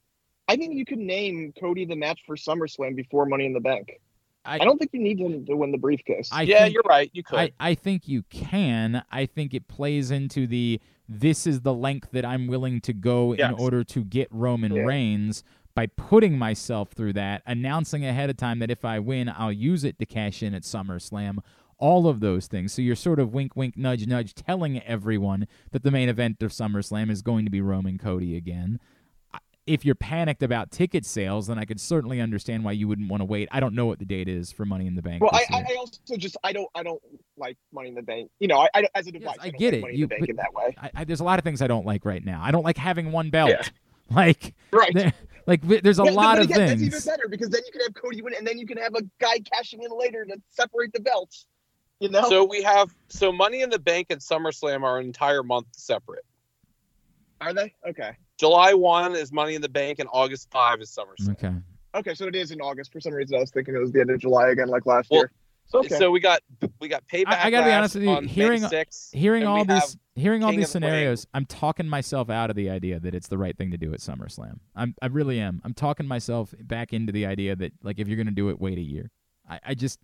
S4: I think you could name Cody the match for SummerSlam before Money in the Bank.
S2: I-
S4: I, don't think you need him to win the briefcase.
S2: I
S3: yeah,
S2: think,
S3: you're right. You could.
S2: I, I think you can. I think it plays into the this is the length that I'm willing to go
S3: Yes.
S2: in order to get Roman
S4: Yeah.
S2: Reigns by putting myself through that, announcing ahead of time that if I win, I'll use it to cash in at SummerSlam. All of those things. So you're sort of wink, wink, nudge, nudge, telling everyone that the main event of SummerSlam is going to be Roman Cody again. I- If you're panicked about ticket sales, then I could certainly understand why you wouldn't want to wait. I don't know what the date is for Money in the Bank.
S4: Well, I. I I also just I don't I don't like Money in the Bank. You know, I, I as a device.
S2: I
S4: don't
S2: get
S4: like
S2: it.
S4: Money
S2: You-
S4: in the Bank
S2: but-
S4: in that way.
S2: I, I, there's a lot of things I don't like right now. I don't like having one belt.
S3: Yeah.
S2: Like,
S4: Right.
S2: there, like there's a
S4: Yeah,
S2: lot
S4: but
S2: of
S4: again,
S2: things.
S4: That's even better because then you can have Cody win, and then you can have a guy cashing in later to separate the belts. You know.
S3: So we have so Money in the Bank and SummerSlam are an entire month separate.
S4: Are they? Okay.
S3: July one is Money in the Bank, and August five is SummerSlam.
S2: okay.
S4: Okay, so it is in August. For some reason, I was thinking it was the end of July again, like last
S3: Well,
S4: year. So, okay.
S3: So we got we got payback.
S2: I- I gotta be honest with you, hearing-
S3: 6th,
S2: Hearing all these, hearing all these
S3: of the
S2: scenarios, I'm talking myself out of the idea that it's the right thing to do at SummerSlam. I'm, I really am. I'm talking myself back into the idea that like if you're gonna do it, wait a year. I, I just.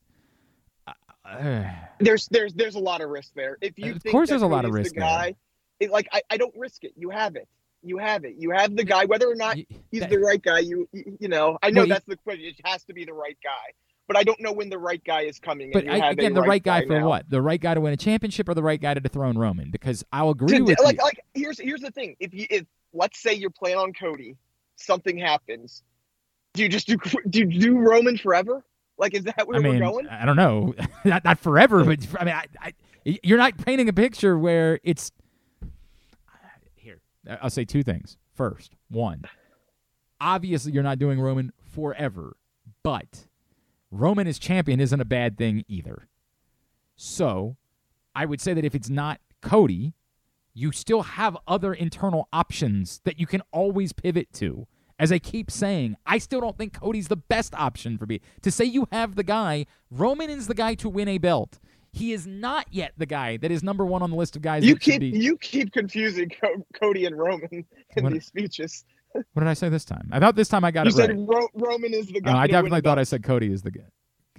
S2: Uh,
S4: there's there's there's a lot of risk there. If you
S2: Of
S4: think
S2: course there's a lot of risk
S4: the
S2: there.
S4: guy, it, like I, I don't risk it. You have it. You have it. You have the guy. Whether or not he's the right guy, you you know. I know that's the question. It has to be the right guy, but I don't know when the right guy is coming.
S2: But I, again, the right guy, for
S4: now.
S2: what? The right guy to win a championship or the right guy to dethrone Roman? Because I'll agree
S4: To-
S2: with
S4: like
S2: you.
S4: like here's here's the thing. If you if let's say you're playing on Cody, something happens. Do you just do do you do Roman forever? Like is that where
S2: I mean,
S4: we're going?
S2: I don't know, not not forever, but I mean, I, I, you're not painting a picture where it's. I'll say two things. First, one, obviously you're not doing Roman forever, but Roman as champion isn't a bad thing either. So, I would say that if it's not Cody, you still have other internal options that you can always pivot to. As I keep saying, I still don't think Cody's the best option for me. To say you have the guy, Roman is the guy to win a belt. He is not yet the guy that is number one on the list of guys
S4: You keep
S2: be.
S4: you keep confusing Co- Cody and Roman in
S2: What-
S4: these speeches.
S2: What did I say this time? I thought this time I got
S4: You
S2: it
S4: said
S2: right.
S4: Ro- Roman is the guy.
S2: I definitely
S4: the
S2: thought I said Cody is the guy.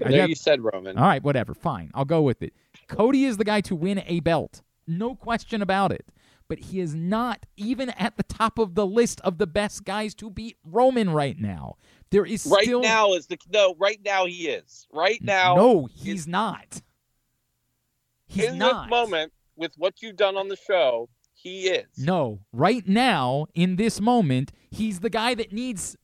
S2: I
S3: No,
S2: def-
S3: you said Roman.
S2: All right, whatever. Fine. I'll go with it. Cody is the guy to win a belt. No question about it. But but he is not even at the top of the list of the best guys to beat Roman right now. There is
S3: Right
S2: still
S3: now is the no. Right now he is. Right now,
S2: no, he's not. He's
S3: in
S2: not.
S3: this moment, with what you've done on the show, he is.
S2: No, right now, in this moment, he's the guy that needs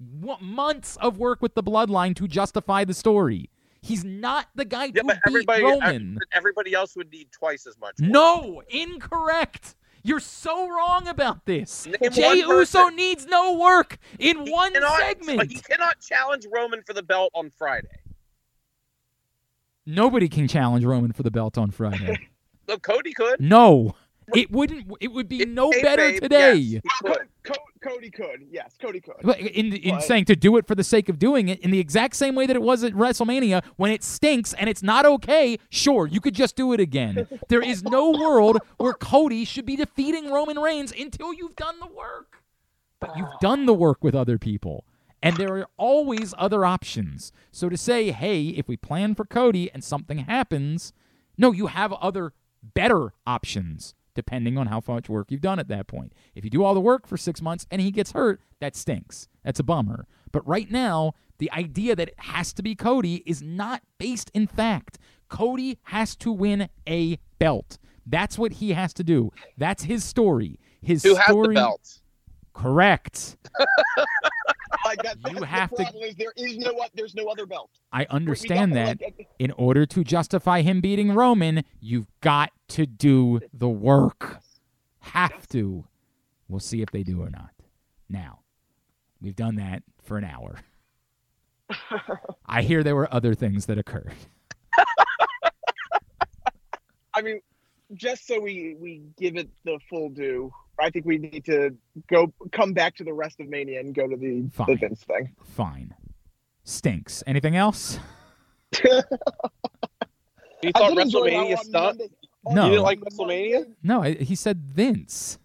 S2: months of work with the bloodline to justify the story. He's not the guy
S3: Yeah,
S2: to
S3: but
S2: beat
S3: everybody,
S2: Roman.
S3: everybody else would need twice as much. work.
S2: No, incorrect. You're so wrong about this.
S3: Name Jey
S2: Uso needs no work in
S3: He
S2: one
S3: cannot-
S2: segment.
S3: He cannot challenge Roman for the belt on Friday.
S2: Nobody can challenge Roman for the belt on Friday.
S3: Look, Cody could.
S2: no, it wouldn't. It would be
S3: In
S2: no better
S3: yes,
S2: today.
S3: could.
S4: Co- Cody could. Yes, Cody could.
S2: But In, in
S4: But-
S2: saying to do it for the sake of doing it, in the exact same way that it was at WrestleMania, when it stinks and it's not okay, sure, you could just do it again. There is no world where Cody should be defeating Roman Reigns until you've done the work. But you've done the work with other people. And there are always other options. So to say, hey, if we plan for Cody and something happens, no, you have other better options depending on how much work you've done at that point. If you do all the work for six months and he gets hurt, that stinks. That's a bummer. But right now, the idea that it has to be Cody is not based in fact. Cody has to win a belt. That's what he has to do. That's his story. His
S3: Who has the
S2: story.
S3: belt?
S2: Correct.
S4: Like that,
S2: You have
S4: the
S2: to-
S4: is there is no there's no other belt.
S2: I understand that.
S4: like,
S2: In order to justify him beating Roman, you've got to do the work. Have to. We'll see if they do or not. Now, we've done that for an hour. I hear there were other things that occurred.
S4: I mean, just so we we give it the full due, I think we need to go come back to the rest of Mania and go to the, the Vince thing.
S2: Fine. Stinks. Anything else?
S3: You thought
S4: did enjoy how
S3: WrestleMania
S4: on
S3: stunk?
S2: No. You
S3: didn't like WrestleMania?
S2: No, I, he said Vince.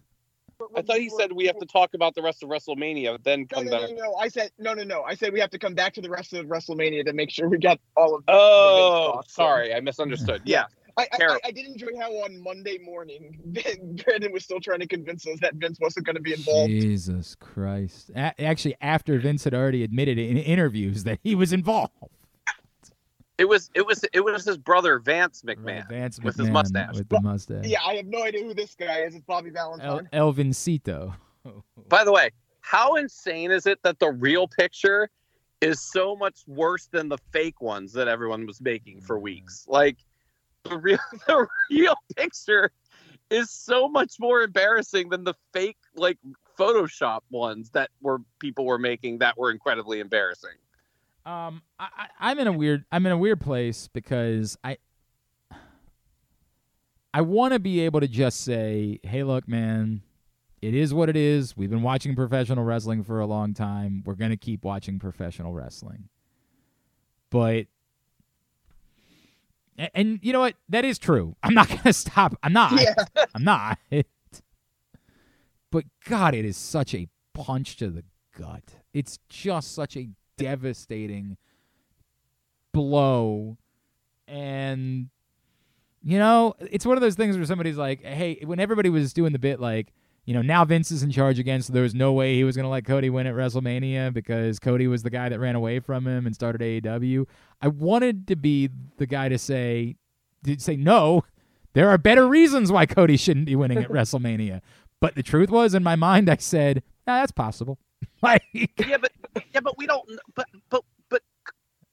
S3: I thought he said we have to talk about the rest of WrestleMania, then come
S4: no,
S3: back.
S4: no, no. no, I said no, no, no. I said we have to come back to the rest of WrestleMania to make sure we got all of. the- the Vince
S3: Oh, sorry, I misunderstood. Yeah,
S4: I, I, I, did enjoy how on Monday morning Brandon was still trying to convince us that Vince wasn't going to be involved.
S2: Jesus Christ. A- actually, after Vince had already admitted in interviews that he was involved.
S3: it was it was it was his brother Vance
S2: Right,
S3: McMahon.
S2: Vance
S3: with his
S2: McMahon
S3: mustache.
S2: With the mustache.
S4: Yeah, I have no idea who this guy is. It's Bobby
S2: El-
S4: Valentine.
S2: Elvincito.
S3: By the way, how insane is it that the real picture is so much worse than the fake ones that everyone was making for weeks? Like the real the real picture is so much more embarrassing than the fake like Photoshop ones that were people were making that were incredibly embarrassing.
S2: Um, I, I'm in a weird I'm in a weird place because I I want to be able to just say, "Hey, look, man, it is what it is. We've been watching professional wrestling for a long time. We're gonna keep watching professional wrestling." But and, and you know what? That is true. I'm not gonna stop. I'm not.
S4: Yeah.
S2: I'm not. but God, it is such a punch to the gut. It's just such a devastating blow. And, you know, it's one of those things where somebody's like, hey, when everybody was doing the bit, like, you know, now Vince is in charge again, so there was no way he was going to let Cody win at WrestleMania because Cody was the guy that ran away from him and started AEW. I wanted to be the guy to say, to say no, there are better reasons why Cody shouldn't be winning at WrestleMania. But the truth was, in my mind, I said, nah, that's possible. like,
S3: yeah, but yeah, but we don't. But but but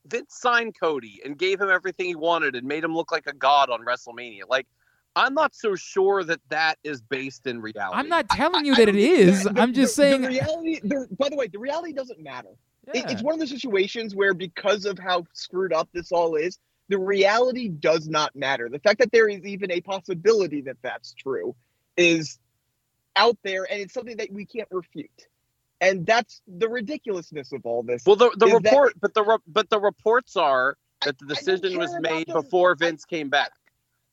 S3: Vince signed Cody and gave him everything he wanted and made him look like a god on WrestleMania. Like, I'm not so sure that that is based in reality.
S2: I'm not telling you
S4: I
S2: that
S4: don't
S2: it is.
S4: the-
S2: I'm just
S4: the-
S2: saying.
S4: The reality. The, by the way, the reality doesn't matter. It- it's one of those situations where, because of how screwed up this all is, the reality does not matter. The fact that there is even a possibility that that's true is out there, and it's something that we can't refute. And that's the ridiculousness of all this.
S3: Well, the the
S4: Is that-
S3: report, but the re- but the reports are that the
S4: I- I
S3: decision was made before
S4: I-
S3: Vince came back.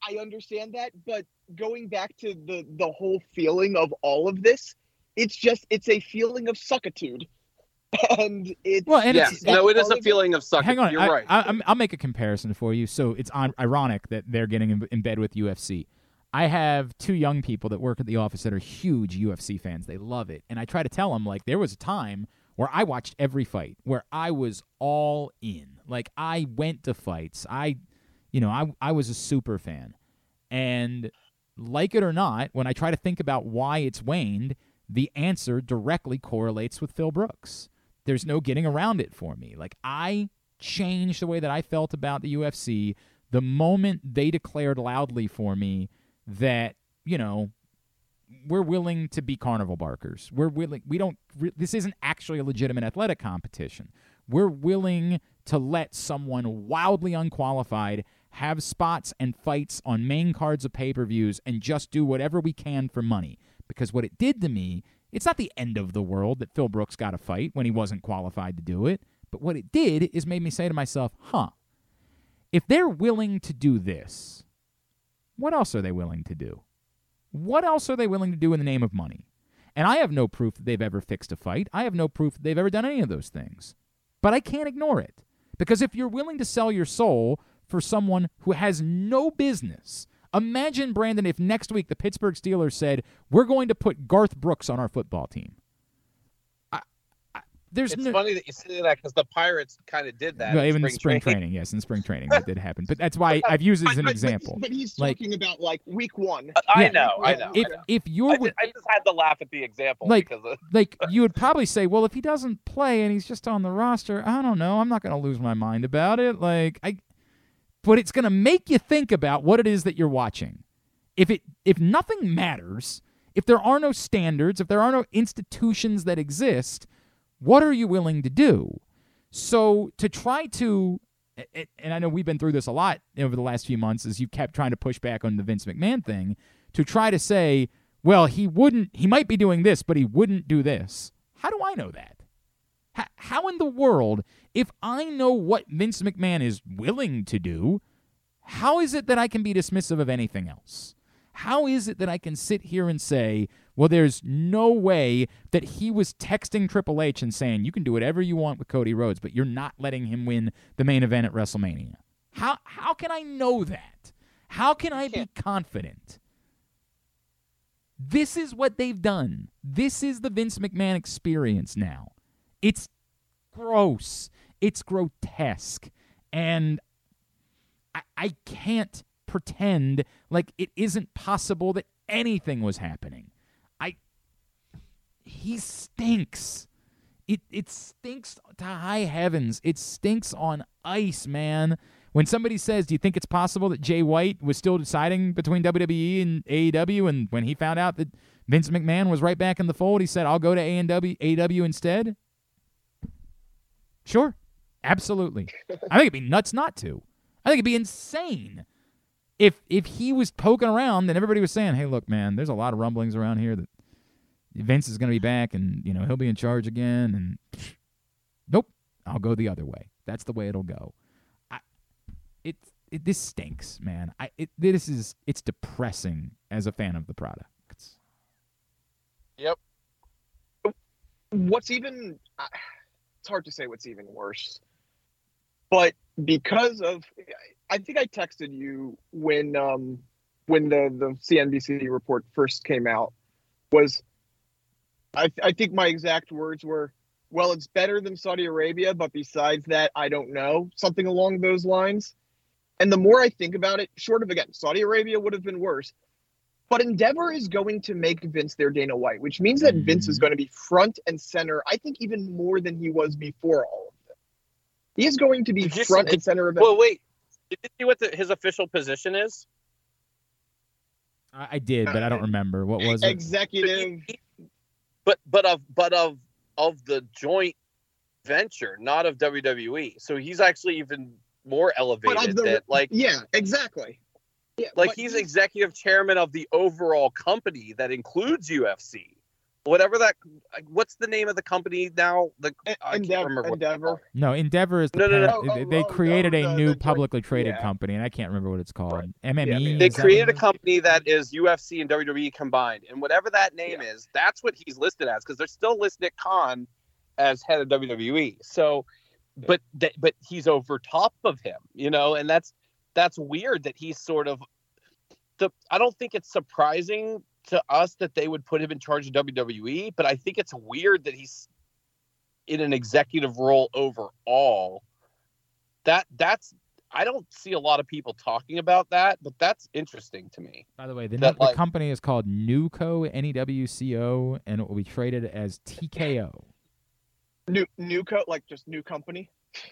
S4: I understand that, but going back to the the whole feeling of all of this, it's just it's a feeling of suckitude, and it's
S2: Well, and
S3: yes,
S2: it's-
S3: no, it is a
S4: of
S3: feeling of sucking.
S2: Hang on,
S3: You're
S2: I,
S3: right.
S2: I, I'm- I'll make a comparison for you. So it's on, ironic that they're getting in, in bed with UFC. I have two young people that work at the office that are huge UFC fans. They love it. And I try to tell them, like, there was a time where I watched every fight, where I was all in. Like, I went to fights. I, you know, I, I was a super fan. And like it or not, when I try to think about why it's waned, the answer directly correlates with Phil Brooks. There's no getting around it for me. Like, I changed the way that I felt about the UFC the moment they declared loudly for me that you know we're willing to be carnival barkers. We're willing. We don't. This isn't actually a legitimate athletic competition. We're willing to let someone wildly unqualified have spots and fights on main cards of pay per views and just do whatever we can for money. Because what it did to me, it's not the end of the world that Phil Brooks got a fight when he wasn't qualified to do it. But what it did is made me say to myself, huh, if they're willing to do this, what else are they willing to do? What else are they willing to do in the name of money? And I have no proof that they've ever fixed a fight. I have no proof that they've ever done any of those things. But I can't ignore it. Because if you're willing to sell your soul for someone who has no business, imagine, Brandon, if next week the Pittsburgh Steelers said, We're going to put Garth Brooks on our football team. I, I, there's
S3: It's
S2: no.
S3: funny that you say that because the Pirates kind of did that.
S2: Well,
S3: in
S2: even in spring
S3: training.
S2: training, yes, in spring training that did happen. But that's why I've used it as an
S4: But- but-
S2: example.
S4: But, he's
S2: Like-
S4: talking about like week one.
S3: I
S2: Yeah,
S3: know, I know.
S2: if
S3: I know.
S2: if you're
S3: I
S2: with,
S3: just, I just had to laugh at the example
S2: Like-
S3: because of,
S2: like you would probably say, well, if he doesn't play and he's just on the roster, I don't know, I'm not going to lose my mind about it. Like I, but it's going to make you think about what it is that you're watching. If it if nothing matters, if there are no standards, if there are no institutions that exist, what are you willing to do? So to try to and I know we've been through this a lot over the last few months as you kept trying to push back on the Vince McMahon thing to try to say, well, he wouldn't, he might be doing this, but he wouldn't do this. How do I know that? How, in the world, if I know what Vince McMahon is willing to do, how is it that I can be dismissive of anything else? How is it that I can sit here and say, well, there's no way that he was texting Triple H and saying, you can do whatever you want with Cody Rhodes, but you're not letting him win the main event at WrestleMania? How, how can I know that? How can I be confident? This is what they've done. This is the Vince McMahon experience now. It's gross. It's grotesque. And I, I can't pretend like it isn't possible that anything was happening. I he stinks. It it stinks to high heavens. It stinks on ice, man. When somebody says, "Do you think it's possible that Jay White was still deciding between WWE and AEW?" and when he found out that Vince McMahon was right back in the fold, he said, "I'll go to AEW, AEW instead." Sure, absolutely. I think it'd be nuts not to. I think it'd be insane if if he was poking around and everybody was saying, "Hey, look, man, there's a lot of rumblings around here that Vince is going to be back and you know he'll be in charge again." And nope, I'll go the other way. That's the way it'll go. I, it, it this stinks, man. I it this is it's depressing as a fan of the product.
S3: yep.
S4: what's even it's hard to say what's even worse. But because of i think i texted you when um when the the cnbc report first came out was i i think my exact words were well it's better than saudi arabia but besides that i don't know something along those lines. And the more i think about it short of again saudi arabia would have been worse but Endeavor is going to make Vince their Dana White, which means that Vince is
S2: Mhm.
S4: going to be front and center. I think even more than he was before all of this. He is going to be
S3: Did
S4: front
S3: see-
S4: and center of it.
S3: Well, wait. Did you see what the, his official position is?
S2: I, I did, but I don't remember what was it.
S4: Executive.
S3: But but of but of of the joint venture, not of WWE. So he's actually even more
S4: But
S3: elevated.
S4: of the,
S3: that like
S4: yeah, exactly. Yeah,
S3: like
S4: but
S3: he's executive chairman of the overall company that includes UFC. Whatever that, what's the name of the company now? The I can't
S4: Endeavor-
S3: remember what it's
S4: Endeavor.
S2: No, Endeavor is the
S3: No, no, no.
S2: parent-
S4: Oh,
S2: they-
S4: oh,
S2: they
S4: oh,
S2: created
S4: oh,
S2: a
S4: the-
S2: new publicly traded
S4: yeah.
S2: company, and I can't remember what it's called.
S4: Right.
S2: MME.
S4: Yeah,
S3: They
S2: is that
S3: created a
S2: what it is?
S3: company that is UFC and WWE combined, and whatever that name is, that's what he's listed as because they're still listed Khan as head of WWE. So, but but he's over top of him, you know, and that's that's weird that he's sort of the I don't think it's surprising to us that they would put him in charge of WWE, but I think it's weird that he's in an executive role overall. That that's I don't see a lot of people talking about that, but that's interesting to me.
S2: By the way, the,
S3: That,
S2: the
S3: like-
S2: company is called Newco, N E W C O, and it will be traded as TKO.
S4: New new co like just new company.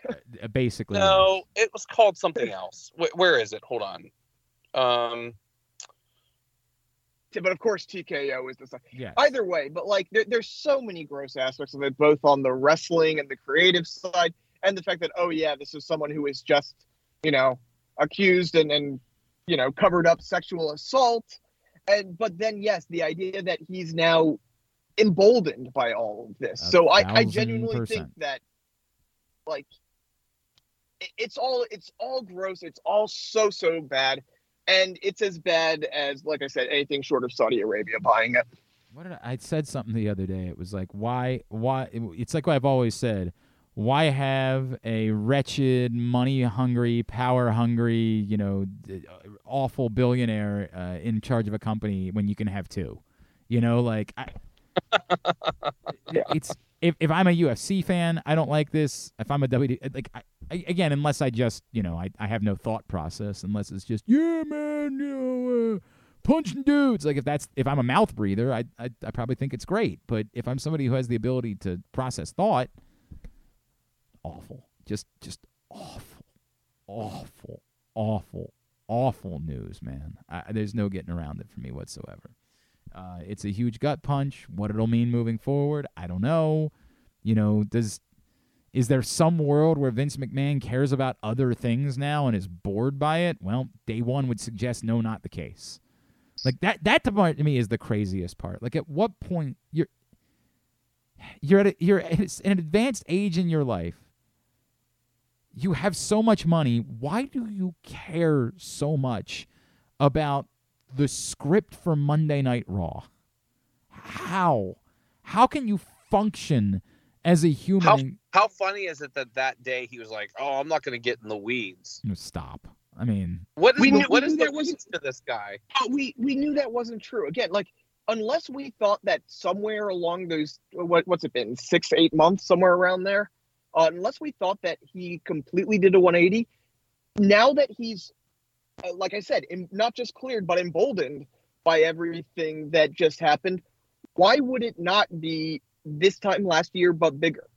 S2: Uh, Basically,
S3: No, it was called something else. Wh- where is it? Hold on. Um,
S4: T- But of course, TKO is the same.
S2: yes.
S4: Either way, but like there, there's so many gross aspects of it, both on the wrestling and the creative side, and the fact that oh yeah, this is someone who is just you know accused and and you know covered up sexual assault, and but then yes, the idea that he's now emboldened by all of this.
S2: A
S4: so I, I
S2: thousand
S4: genuinely think that like it's all it's all gross. It's all so so bad. And it's as bad as, like I said, anything short of Saudi Arabia buying it.
S2: What did I, I said something the other day? It was like, why, why? It's like what I've always said. Why have a wretched, money-hungry, power-hungry, you know, awful billionaire uh, in charge of a company when you can have two? You know, like I, it's if if I'm a UFC fan, I don't like this. If I'm a WD, like I, I, again, unless I just, you know, I, I have no thought process, unless it's just, yeah, man, you know, uh, punching dudes. Like if that's if I'm a mouth breather, I, I I probably think it's great. But if I'm somebody who has the ability to process thought, awful, just just awful, awful, awful, awful news, man. I, there's no getting around it for me whatsoever. Uh, it's a huge gut punch. What it'll mean moving forward, I don't know. You know, does is there some world where Vince McMahon cares about other things now and is bored by it? Well, day one would suggest no, not the case. Like that that to part to me is the craziest part. Like at what point you're you're at a, you're at an advanced age in your life. You have so much money. Why do you care so much about the script for Monday Night Raw? How? How can you function as a human?
S3: How- how funny is it that that day he was like, "Oh, I'm not going to get in the weeds."
S2: No, Stop. I mean,
S3: What is
S4: We
S3: the,
S4: knew-
S3: what
S4: we
S3: is
S4: knew that wasn't-
S3: to this guy?
S4: But we we knew that wasn't true. Again, like unless we thought that somewhere along those what what's it been six eight months somewhere around there, uh, unless we thought that he completely did a 180. Now that he's like I said, em- not just cleared but emboldened by everything that just happened, why would it not be this time last year but bigger?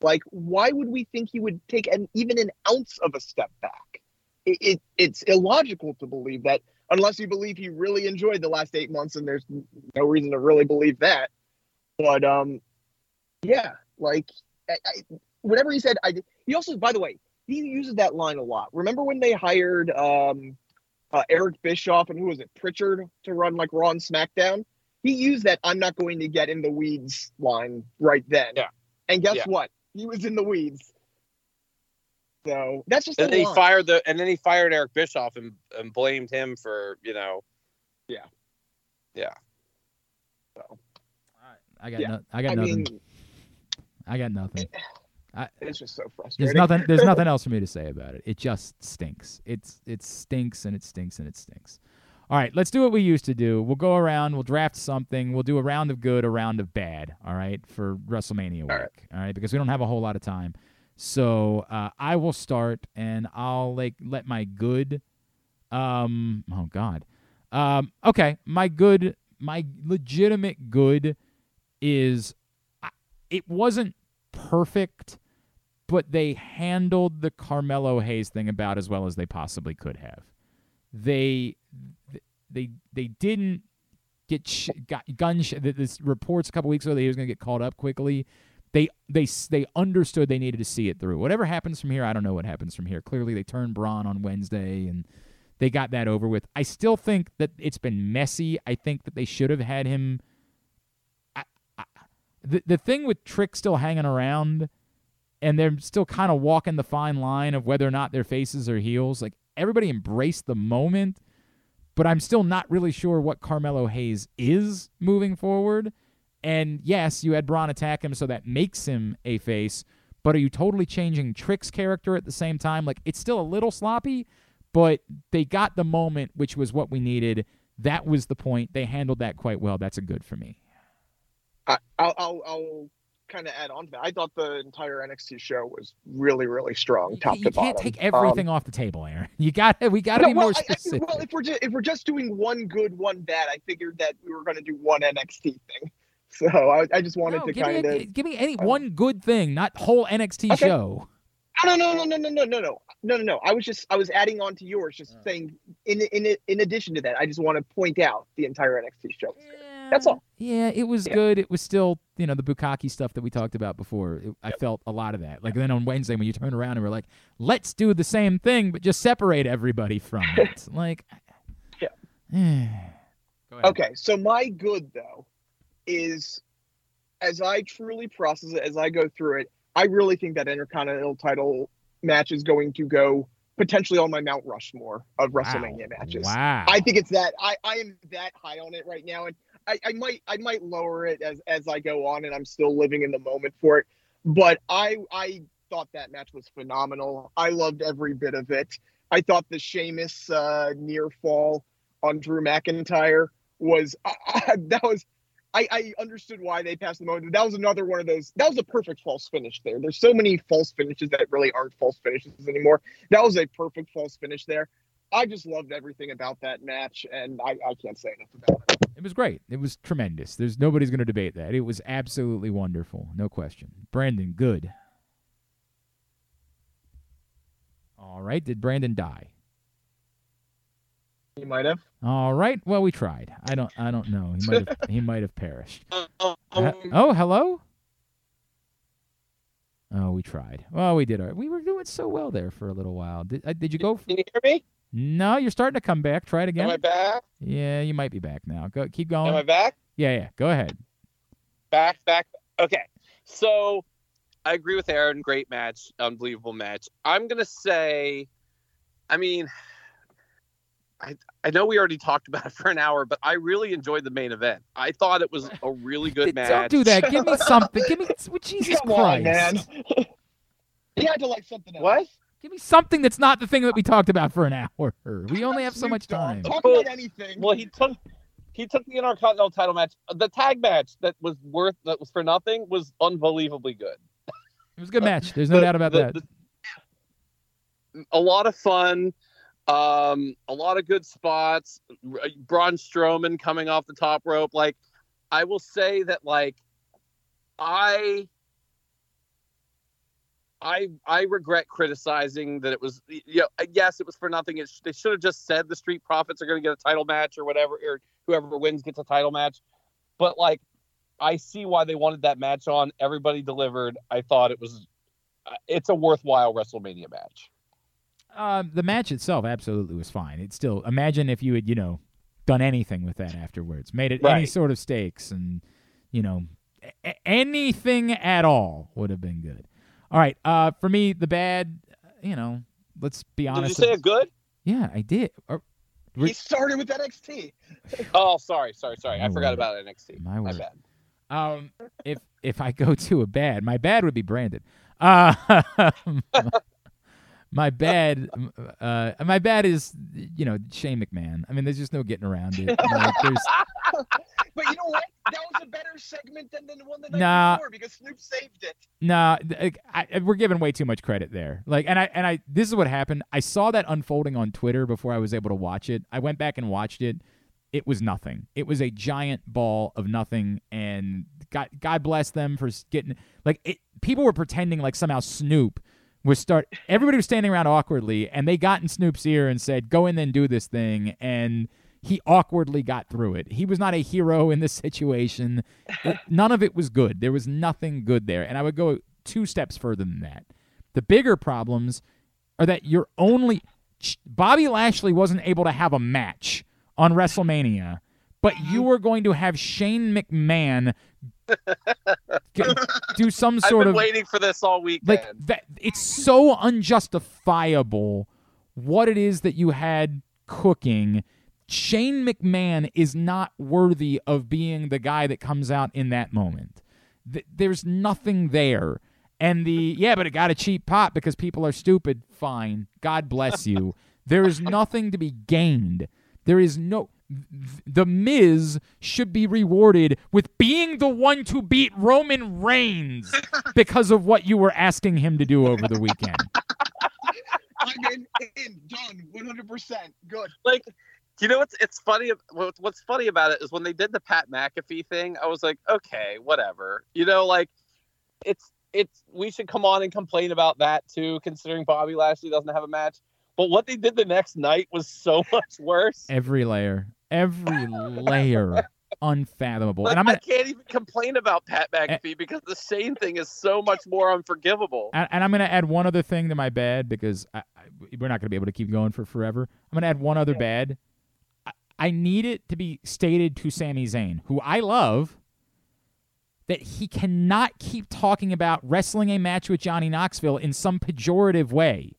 S4: Like, why would we think he would take an even an ounce of a step back? It, it it's illogical to believe that unless you believe he really enjoyed the last eight months, and there's no reason to really believe that. But um, yeah, like I, I, whatever he said, I he also, by the way, he uses that line a lot. Remember when they hired um, uh, Eric Bischoff and who was it, Prichard, to run like Raw and SmackDown? He used that "I'm not going to get in the weeds" line right then.
S3: Yeah.
S4: And guess
S3: Yeah.
S4: what? He was in the weeds. So that's just
S3: And
S4: a
S3: then he fired the and then he fired Eric Bischoff and, and blamed him for you know.
S2: I got
S4: Yeah.
S2: no, I got
S4: I
S2: nothing.
S4: mean,
S2: I got nothing.
S4: It's just so frustrating.
S2: There's nothing. There's nothing else for me to say about it. It just stinks. It's it stinks and it stinks and it stinks. All right, let's do what we used to do. We'll go around. We'll draft something. We'll do a round of good, a round of bad. All right, for WrestleMania week.
S4: right.
S2: All right, because we don't have a whole lot of time. So uh, I will start, and I'll like let my good. Um. Oh God. Um. Okay. My good. My legitimate good is. It wasn't perfect but they handled the Carmelo Hayes thing about as well as they possibly could have. They they they didn't get sh- got gun sh- this reports a couple weeks ago that he was going to get called up quickly. They they they understood they needed to see it through. Whatever happens from here, I don't know what happens from here. Clearly, they turned Bron on Wednesday and they got that over with. I still think that it's been messy. I think that they should have had him. The the thing with Trick still hanging around and they're still kind of walking the fine line of whether or not their faces are heels. Like everybody embraced the moment, but I'm still not really sure what Carmelo Hayes is moving forward. And yes, you had Bron attack him, so that makes him a face. But are you totally changing Trick's character at the same time? Like it's still a little sloppy, but they got the moment, which was what we needed. That was the point. They handled that quite well. That's a good for me.
S4: I, I'll, I'll, I'll kind of add on to that. I thought the entire NXT show was really, really strong, top
S2: you
S4: to bottom.
S2: You can't take everything
S4: Um,
S2: off the table, Aaron. You got to we got to
S4: no,
S2: be
S4: well,
S2: more
S4: I- I-
S2: specific.
S4: well, if we're just if we're just doing one good, one bad, I figured that we were going to do one NXT thing. So I, I just wanted
S2: no,
S4: to kind of
S2: give me any one good thing, not whole NXT
S4: Okay.
S2: show.
S4: no, no, no, no, no, no, no, no, no, no, no. I was just I was adding on to yours, just
S2: Uh.
S4: saying. In in in addition to that, I just want to point out the entire NXT show. That's all.
S2: Yeah, it was
S4: Yeah.
S2: good. It was still, you know, the Bukaki stuff that we talked about before. It, I felt a lot of that. Like then on Wednesday when you turn around and we're like, let's do the same thing, but just separate everybody from it. like,
S4: Yeah. Okay, so my good though is as I truly process it, as I go through it, I really think that Intercontinental title match is going to go potentially on my Mount Rushmore of WrestleMania matches.
S2: Wow.
S4: I think it's that I, I am that high on it right now, and I, I might I might lower it as as I go on, and I'm still living in the moment for it. But I I thought that match was phenomenal. I loved every bit of it. I thought the Sheamus uh, near fall on Drew McIntyre was that was I, I understood why they passed the moment. That was another one of those. That was a perfect false finish there. There's so many false finishes that really aren't false finishes anymore. That was a perfect false finish there. I just loved everything about that match, and I, I can't say enough about it.
S2: It was great. It was tremendous. There's nobody's going to debate that. It was absolutely wonderful. No question. Brandon, good. All right. Did Brandon die?
S4: He might have.
S2: All right. Well, we tried. I don't. I don't know. He might have. he might have perished.
S3: Um,
S2: Uh, oh, hello. Oh, we tried. Well, we did. All right. We were doing so well there for a little while. Did uh, Did you go?
S3: Can you hear me?
S2: No, you're starting to come back. Try it again.
S3: Am I back?
S2: Yeah, you might be back now. Go. Keep going.
S3: Am I
S2: going.
S3: back?
S2: Yeah, yeah. Go ahead.
S3: Back, back. Okay. So I agree with Aaron. Great match. Unbelievable match. I'm going to say, I mean, I, I know we already talked about it for an hour, but I really enjoyed the main event. I thought it was a really good match.
S2: Don't do that. Give me something. Give me. well, Jesus
S4: Come
S2: Christ.
S4: on, man. you had to like something else.
S3: What?
S2: Give me something that's not the thing that we talked about for an hour. We only have so much time.
S4: Talk about anything.
S3: Well, he took he took the Intercontinental title match. The tag match that was worth that was for nothing was unbelievably good.
S2: It was a good match. There's no
S3: The-
S2: doubt about
S3: the-
S2: that.
S3: the- a lot of fun, um, a lot of good spots. R- Braun Strowman coming off the top rope. Like, I will say that, like, I. I I regret criticizing that it was you know, yes it was for nothing. It sh- they should have just said the Street Profits are going to get a title match or whatever, or whoever wins gets a title match. But like, I see why they wanted that match on. Everybody delivered. I thought it was uh, it's a worthwhile WrestleMania match.
S2: Um, the match itself absolutely was fine. It's still imagine if you had you know done anything with that afterwards, made it any sort of stakes, and you know a- anything at all would have been good. All right, uh, for me the bad, you know, let's be honest.
S3: Did you say a good?
S2: yeah, I did. Or-
S4: he started with NXT.
S3: Oh, sorry, sorry, sorry. I
S2: My
S3: forgot
S2: word.
S3: about NXT.
S2: My
S3: My bad.
S2: Um, if if I go to a bad, my bad would be Brandon. Uh, my bad, uh, my bad is you know Shane McMahon. I mean, there's just no getting around it. Like, there's
S4: But you know what? That was a better segment than the one the night
S2: Nah.
S4: before because Snoop saved it.
S2: nah, I, I- we're giving way too much credit there. Like, and I and I this is what happened. I saw that unfolding on Twitter before I was able to watch it. I went back and watched it. It was nothing. It was a giant ball of nothing, and God, God bless them for getting like it. People were pretending like somehow Snoop was start. Everybody was standing around awkwardly, and they got in Snoop's ear and said, "Go in and do this thing," and he awkwardly got through it. He was not a hero in this situation. It- none of it was good. There was nothing good there, and I would go two steps further than that. The bigger problems are that you're only Bobby Lashley wasn't able to have a match on WrestleMania, but mm-hmm. you were going to have Shane McMahon do some
S3: I've
S2: sort
S3: been
S2: of
S3: waiting for this all week.
S2: like that. It's so unjustifiable what it is that you had cooking. Shane McMahon is not worthy of being the guy that comes out in that moment. Th- there's nothing there. And the yeah, but it got a cheap pop because people are stupid. Fine. God bless you. there is nothing to be gained. There is no th- the Miz should be rewarded with being the one to beat Roman Reigns because of what you were asking him to do over the weekend.
S4: I'm in, in, done, 100%. Good.
S3: like you know what's it's funny what's funny about it is when they did the pat mcafee thing i was like okay whatever you know like it's it's we should come on and complain about that too considering bobby lashley doesn't have a match but what they did the next night was so much worse
S2: Every layer, every layer, unfathomable.
S3: like,
S2: And I'm
S3: i
S2: gonna,
S3: can't even complain about pat mcafee because the same thing is so much more unforgivable
S2: and, and I'm gonna add one other thing to my bad because I, I, we're not gonna be able to keep going for forever. I'm gonna add one other bad. I, need it to be stated to Sami Zayn, who I love, that he cannot keep talking about wrestling a match with Johnny Knoxville in some pejorative way.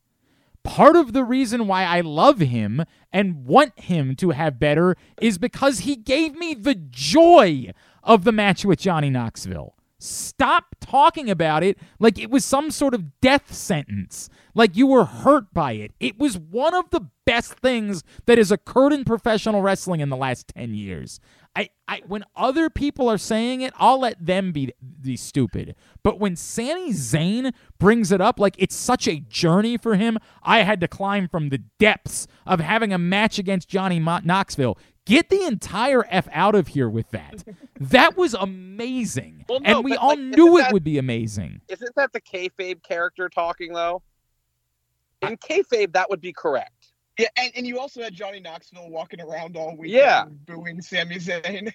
S2: Part of the reason why I love him and want him to have better is because he gave me the joy of the match with Johnny Knoxville. Stop talking about it like it was some sort of death sentence, like you were hurt by it. It was one of the best things that has occurred in professional wrestling in the last 10 years. I, I when other people are saying it, I'll let them be be stupid. But when Sami Zayn brings it up like it's such a journey for him, I had to climb from the depths of having a match against Johnny Mo- Knoxville. Get the entire F out of here with that. that was amazing.
S3: Well, no,
S2: and we all
S3: like,
S2: knew it
S3: that-
S2: would be amazing.
S3: isn't that the kayfabe character talking though in kayfabe that would be correct
S4: Yeah, and, and you also had Johnny Knoxville walking around all week
S3: Yeah.
S4: booing Sami Zayn.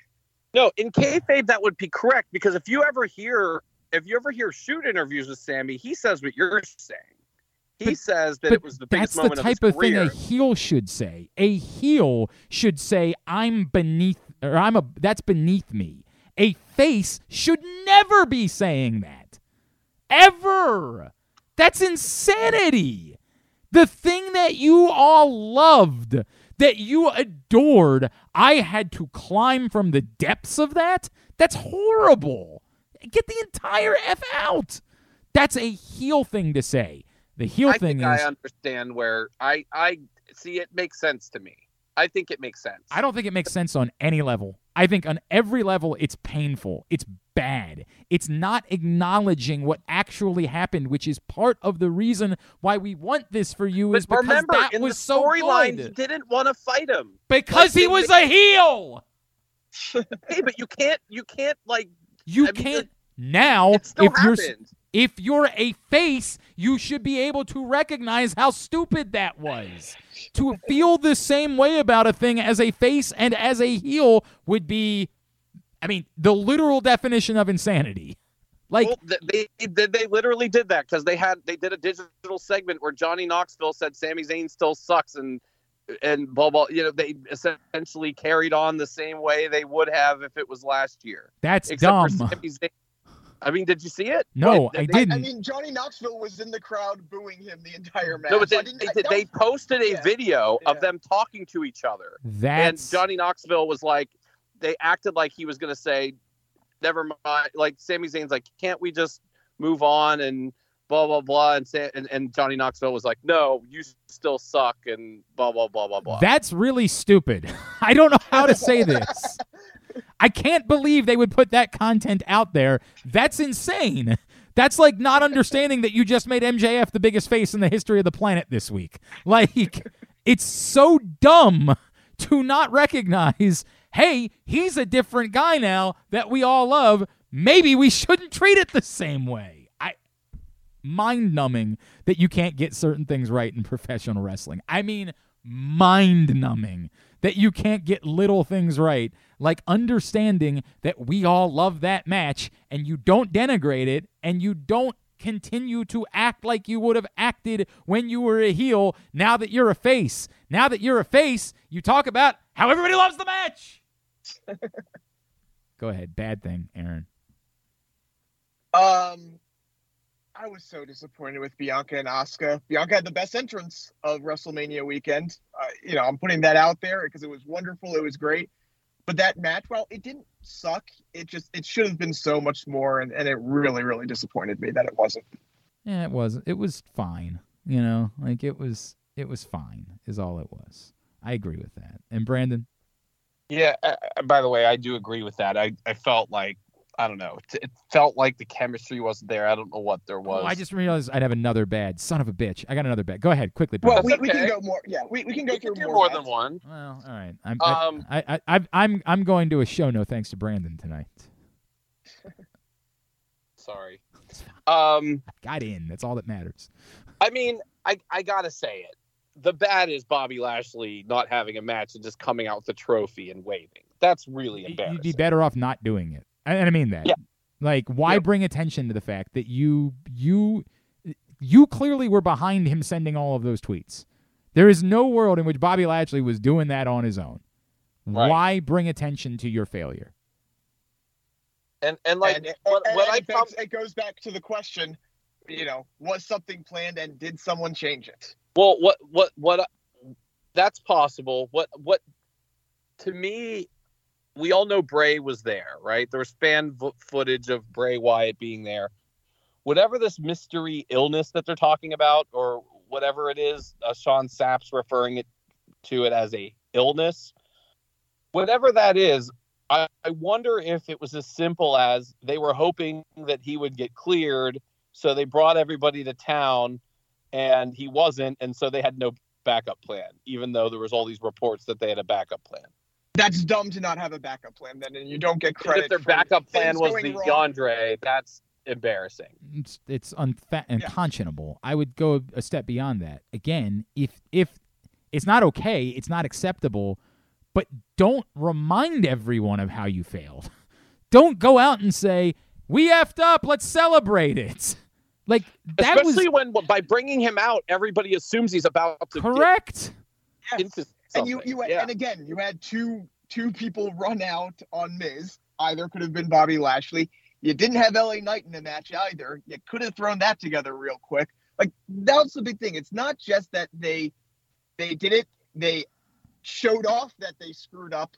S3: No, in kayfabe that would be correct because if you ever hear if you ever hear shoot interviews with Sami, he says what you're saying. He
S2: But-
S3: says that it was the biggest
S2: that's the type
S3: of
S2: of, thing a heel should say. A heel should say, "I'm beneath," or "I'm a." That's beneath me. A face should never be saying that, ever. That's insanity. The thing that you all loved, that you adored, I had to climb from the depths of that. That's horrible. Get the entire f out. That's a heel thing to say. The heel
S3: I
S2: thing is
S3: I understand where I I see it makes sense to me. I think it makes sense.
S2: I don't think it makes sense on any level. I think on every level it's painful. It's bad. It's not acknowledging what actually happened, which is part of the reason why we want this for you is because
S3: remember,
S2: that was so
S3: storyline, didn't want to fight him.
S2: Because
S3: like,
S2: he was a heel.
S3: Hey, but you can't you can't like
S2: You
S3: I
S2: can't
S3: it-
S2: now if you're
S3: happened.
S2: If you're a face, you should be able to recognize how stupid that was. to feel the same way about a thing as a face and as a heel would be, I mean, the literal definition of insanity. Like,
S3: well, they, they they literally did that because they had they did a digital segment where Johnny Knoxville said Sami Zayn still sucks and and blah blah. You know, they essentially carried on the same way they would have if it was last year.
S2: that's
S3: Except
S2: dumb.
S3: for Sami Zayn. I mean, did you see it?
S2: No,
S3: What,
S2: I
S3: they-
S2: didn't.
S4: I mean, Johnny Knoxville was in the crowd booing him the entire match.
S3: No, but they,
S4: didn't-
S3: they,
S4: I-
S3: did-
S4: that
S3: they posted a
S4: yeah.
S3: video of them talking to each other,
S2: That's
S3: and Johnny Knoxville was like, they acted like he was going to say, "Never mind." Like Sami Zayn's like, "Can't we just move on?" and blah blah blah, and Sa- and, and Johnny Knoxville was like, "No, you still suck," and blah blah blah blah blah.
S2: That's really stupid. I don't know how to say this. I can't believe they would put that content out there. That's insane. That's like not understanding that you just made MJF the biggest face in the history of the planet this week. Like, it's so dumb to not recognize hey, he's a different guy now that we all love. Maybe we shouldn't treat it the same way. I mind numbing that you can't get certain things right in professional wrestling. I mean, mind numbing that you can't get little things right, like understanding that we all love that match and you don't denigrate it and you don't continue to act like you would have acted when you were a heel now that you're a face. Now that you're a face, you talk about how everybody loves the match. Go ahead. Bad thing, Aaron.
S4: Um, I was so disappointed with Bianca and Asuka. Bianca had the best entrance of WrestleMania weekend. Uh, you know, I'm putting that out there because it was wonderful. It was great. But that match, well, it didn't suck. It just it should have been so much more, and, and it really, really disappointed me that it wasn't.
S2: Yeah, it was. It was fine. You know, like it was. It was fine. Is all it was. I agree with that. And Brandon,
S3: Yeah. Uh, uh, by the way, I do agree with that. I, I felt like I don't know. It, it felt like the chemistry wasn't there. I don't know what there was.
S2: Oh, I just realized I'd have another bad. Son of a bitch. I got another bad. Go ahead, quickly.
S4: Well,
S2: Brandon.
S4: we, we can go more. Yeah, we, we can go
S3: we
S4: through
S3: can do
S4: more,
S3: more than one.
S2: well, all right. I'm
S3: Um,
S2: I, I, I, I'm I'm going to a show. No thanks to Brandon tonight.
S3: Sorry. Um,
S2: Got in. That's all that matters.
S3: I mean, I I gotta say it. The bad is Bobby Lashley not having a match and just coming out with the trophy and waving. That's really embarrassing.
S2: You'd be better off not doing it. And and I mean that.
S3: Yeah.
S2: Like, why
S3: Yep.
S2: bring attention to the fact that you you you clearly were behind him sending all of those tweets? There is no world in which Bobby Lashley was doing that on his own.
S3: Right.
S2: Why bring attention to your failure?
S3: And and like
S4: and, it-
S3: what,
S4: and
S3: what I
S4: it,
S3: come,
S4: begs- it goes back to the question, you know, was something planned and did someone change it?
S3: Well, what what what? I- That's possible. What what? To me, we all know Bray was there, right? There was fan footage of Bray Wyatt being there. Whatever this mystery illness that they're talking about, or whatever it is, uh, Sean Sapp's referring it to it as a illness. Whatever that is, I, I wonder if it was as simple as they were hoping that he would get cleared, so they brought everybody to town and he wasn't, and so they had no backup plan, even though there was all these reports that they had a backup plan.
S4: That's dumb to not have a backup plan then, and you don't get credit.
S3: if their
S4: for
S3: backup plan
S4: things
S3: was
S4: going
S3: the
S4: wrong.
S3: DeAndre, that's embarrassing.
S2: It's it's unfa- unconscionable. I would go a step beyond that. Again, if if it's not okay, it's not acceptable, but don't remind everyone of how you failed. Don't go out and say, "We effed up, let's celebrate it." Like that
S3: Especially
S2: was
S3: when by bringing him out, everybody assumes he's about to
S2: correct.
S3: get
S4: Yes.
S3: Into
S4: and you
S3: something.
S4: you
S3: yeah.
S4: and again you had two two people run out on Miz. Either could have been Bobby Lashley. You didn't have LA Knight in the match either. You could have thrown that together real quick. Like that was the big thing. It's not just that they they did it. They showed off that they screwed up,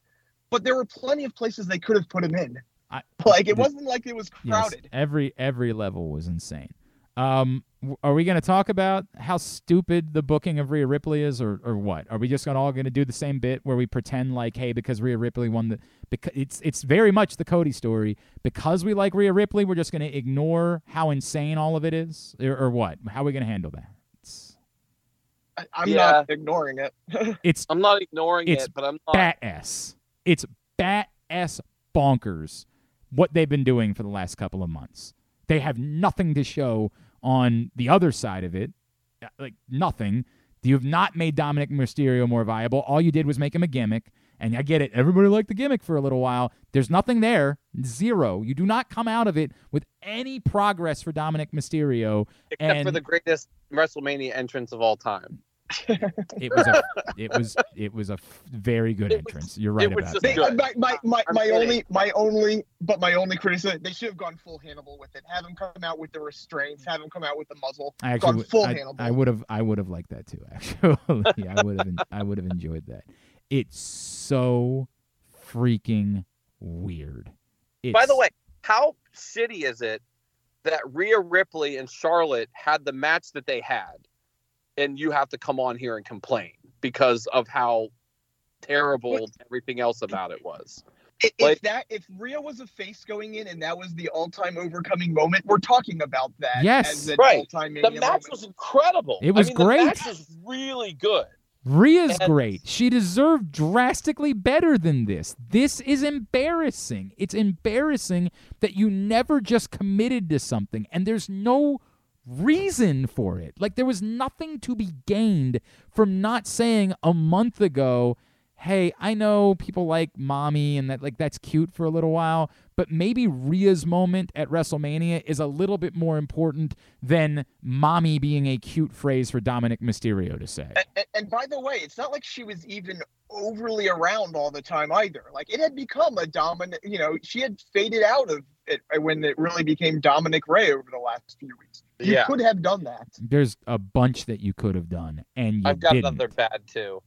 S4: but there were plenty of places they could have put him in.
S2: I-
S4: Like it
S2: the-
S4: wasn't like it was
S2: Yes,
S4: crowded.
S2: every every level was insane. Um, are we going to talk about how stupid the booking of Rhea Ripley is, or, or what? Are we just gonna, all going to do the same bit where we pretend like, hey, because Rhea Ripley won the, because it's it's very much the Cody story. Because we like Rhea Ripley, we're just going to ignore how insane all of it is, or, or what? How are we going to handle that? It's
S4: I, I'm
S3: Yeah.
S4: not ignoring it.
S2: it's
S3: I'm not ignoring
S2: It's
S3: it, but I'm not.
S2: bat ass. It's bat ass bonkers what they've been doing for the last couple of months. They have nothing to show on the other side of it, Uh, like nothing. You have not made Dominik Mysterio more viable. All you did was make him a gimmick. And I get it. Everybody liked the gimmick for a little while. There's nothing there. Zero. You do not come out of it with any progress for Dominik Mysterio.
S3: except for the greatest WrestleMania entrance of all time.
S2: It was a it was it was a f- very good entrance. You're right
S3: it
S2: about
S3: just
S2: that.
S3: Good.
S4: my my my, my only my only but my only criticism they should have gone full Hannibal with it. Have him come out with the restraints. Have him come out with the muzzle.
S2: I
S4: gone
S2: actually,
S4: full
S2: would- I,
S4: Hannibal.
S2: I would have, I would have liked that too. Actually, I would have, I would have enjoyed that. It's so freaking weird. It's,
S3: By the way, how shitty is it that Rhea Ripley and Charlotte had the match that they had, and you have to come on here and complain because of how terrible
S4: What?
S3: everything else about it was?
S4: If
S3: Like-
S4: that if Rhea was a face going in and that was the all time overcoming moment, we're talking about that.
S2: Yes.
S4: as an
S3: Right.
S4: all-time
S3: The match
S4: moment.
S3: was incredible.
S2: It was
S3: I mean,
S2: great.
S3: The match was really good.
S2: Rhea's
S3: And-
S2: great. She deserved drastically better than this. This is embarrassing. It's embarrassing that you never just committed to something and there's no reason for it. Like there was nothing to be gained from not saying a month ago, "Hey, I know people like mommy and that like that's cute for a little while, but maybe Rhea's moment at WrestleMania is a little bit more important than mommy being a cute phrase for Dominik Mysterio to say."
S4: And, and, by the way, it's not like she was even overly around all the time either. Like it had become a dominant. You know, she had faded out of it when it really became Dominik Rhea over the last few weeks. You
S3: Yeah.
S4: could have done that.
S2: There's a bunch that you could have done, and you
S3: I've got
S2: didn't.
S3: another bad too.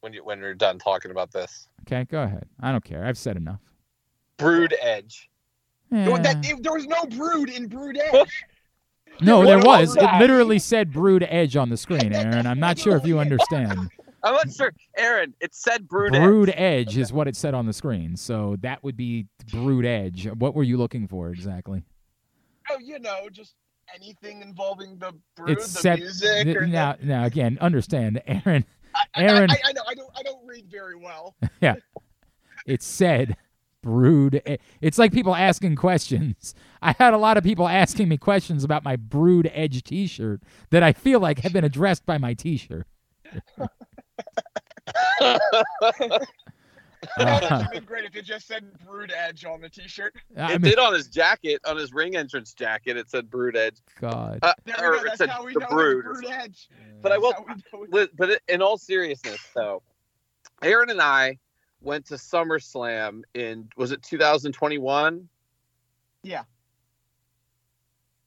S3: When you when you're done talking about this,
S2: Okay, go ahead. I don't care. I've said enough.
S3: Brood Edge.
S2: Eh.
S4: That, if there was no brood in Brood Edge.
S2: no,
S3: What
S2: there
S3: was
S2: was. It literally said "Brood Edge" on the screen, Aaron. I'm not sure if you understand.
S3: I'm not sure. Aaron, it said brood.
S2: Brood
S3: Edge.
S2: Edge is what it said on the screen. So that would be Brood Edge. What were you looking for exactly?
S4: Oh, you know, just anything involving the brood,
S2: It's
S4: the
S2: set
S4: music.
S2: th-
S4: or
S2: now. Now again, understand, Aaron.
S4: I, I-
S2: Aaron-
S4: I, I, know. I don't. I don't read very well. Yeah.
S2: It said Brood. E- eh, It's like people asking questions. I had a lot of people asking me questions about my Brood Edge T-shirt that I feel like have been addressed by my T-shirt.
S4: That would have been great if it just said "Brood Edge" on the T-shirt.
S2: I
S3: It
S2: mean,
S3: did on his jacket, on his ring entrance jacket. It said brood edge.
S2: God.
S3: Uh,
S4: There
S3: or
S4: we go.
S3: it said the brood.
S4: Brood Edge.
S3: But I will.
S4: That's how we know it's-
S3: Li- But in all seriousness, though, Aaron and I went to SummerSlam in was it 2021?
S4: Yeah.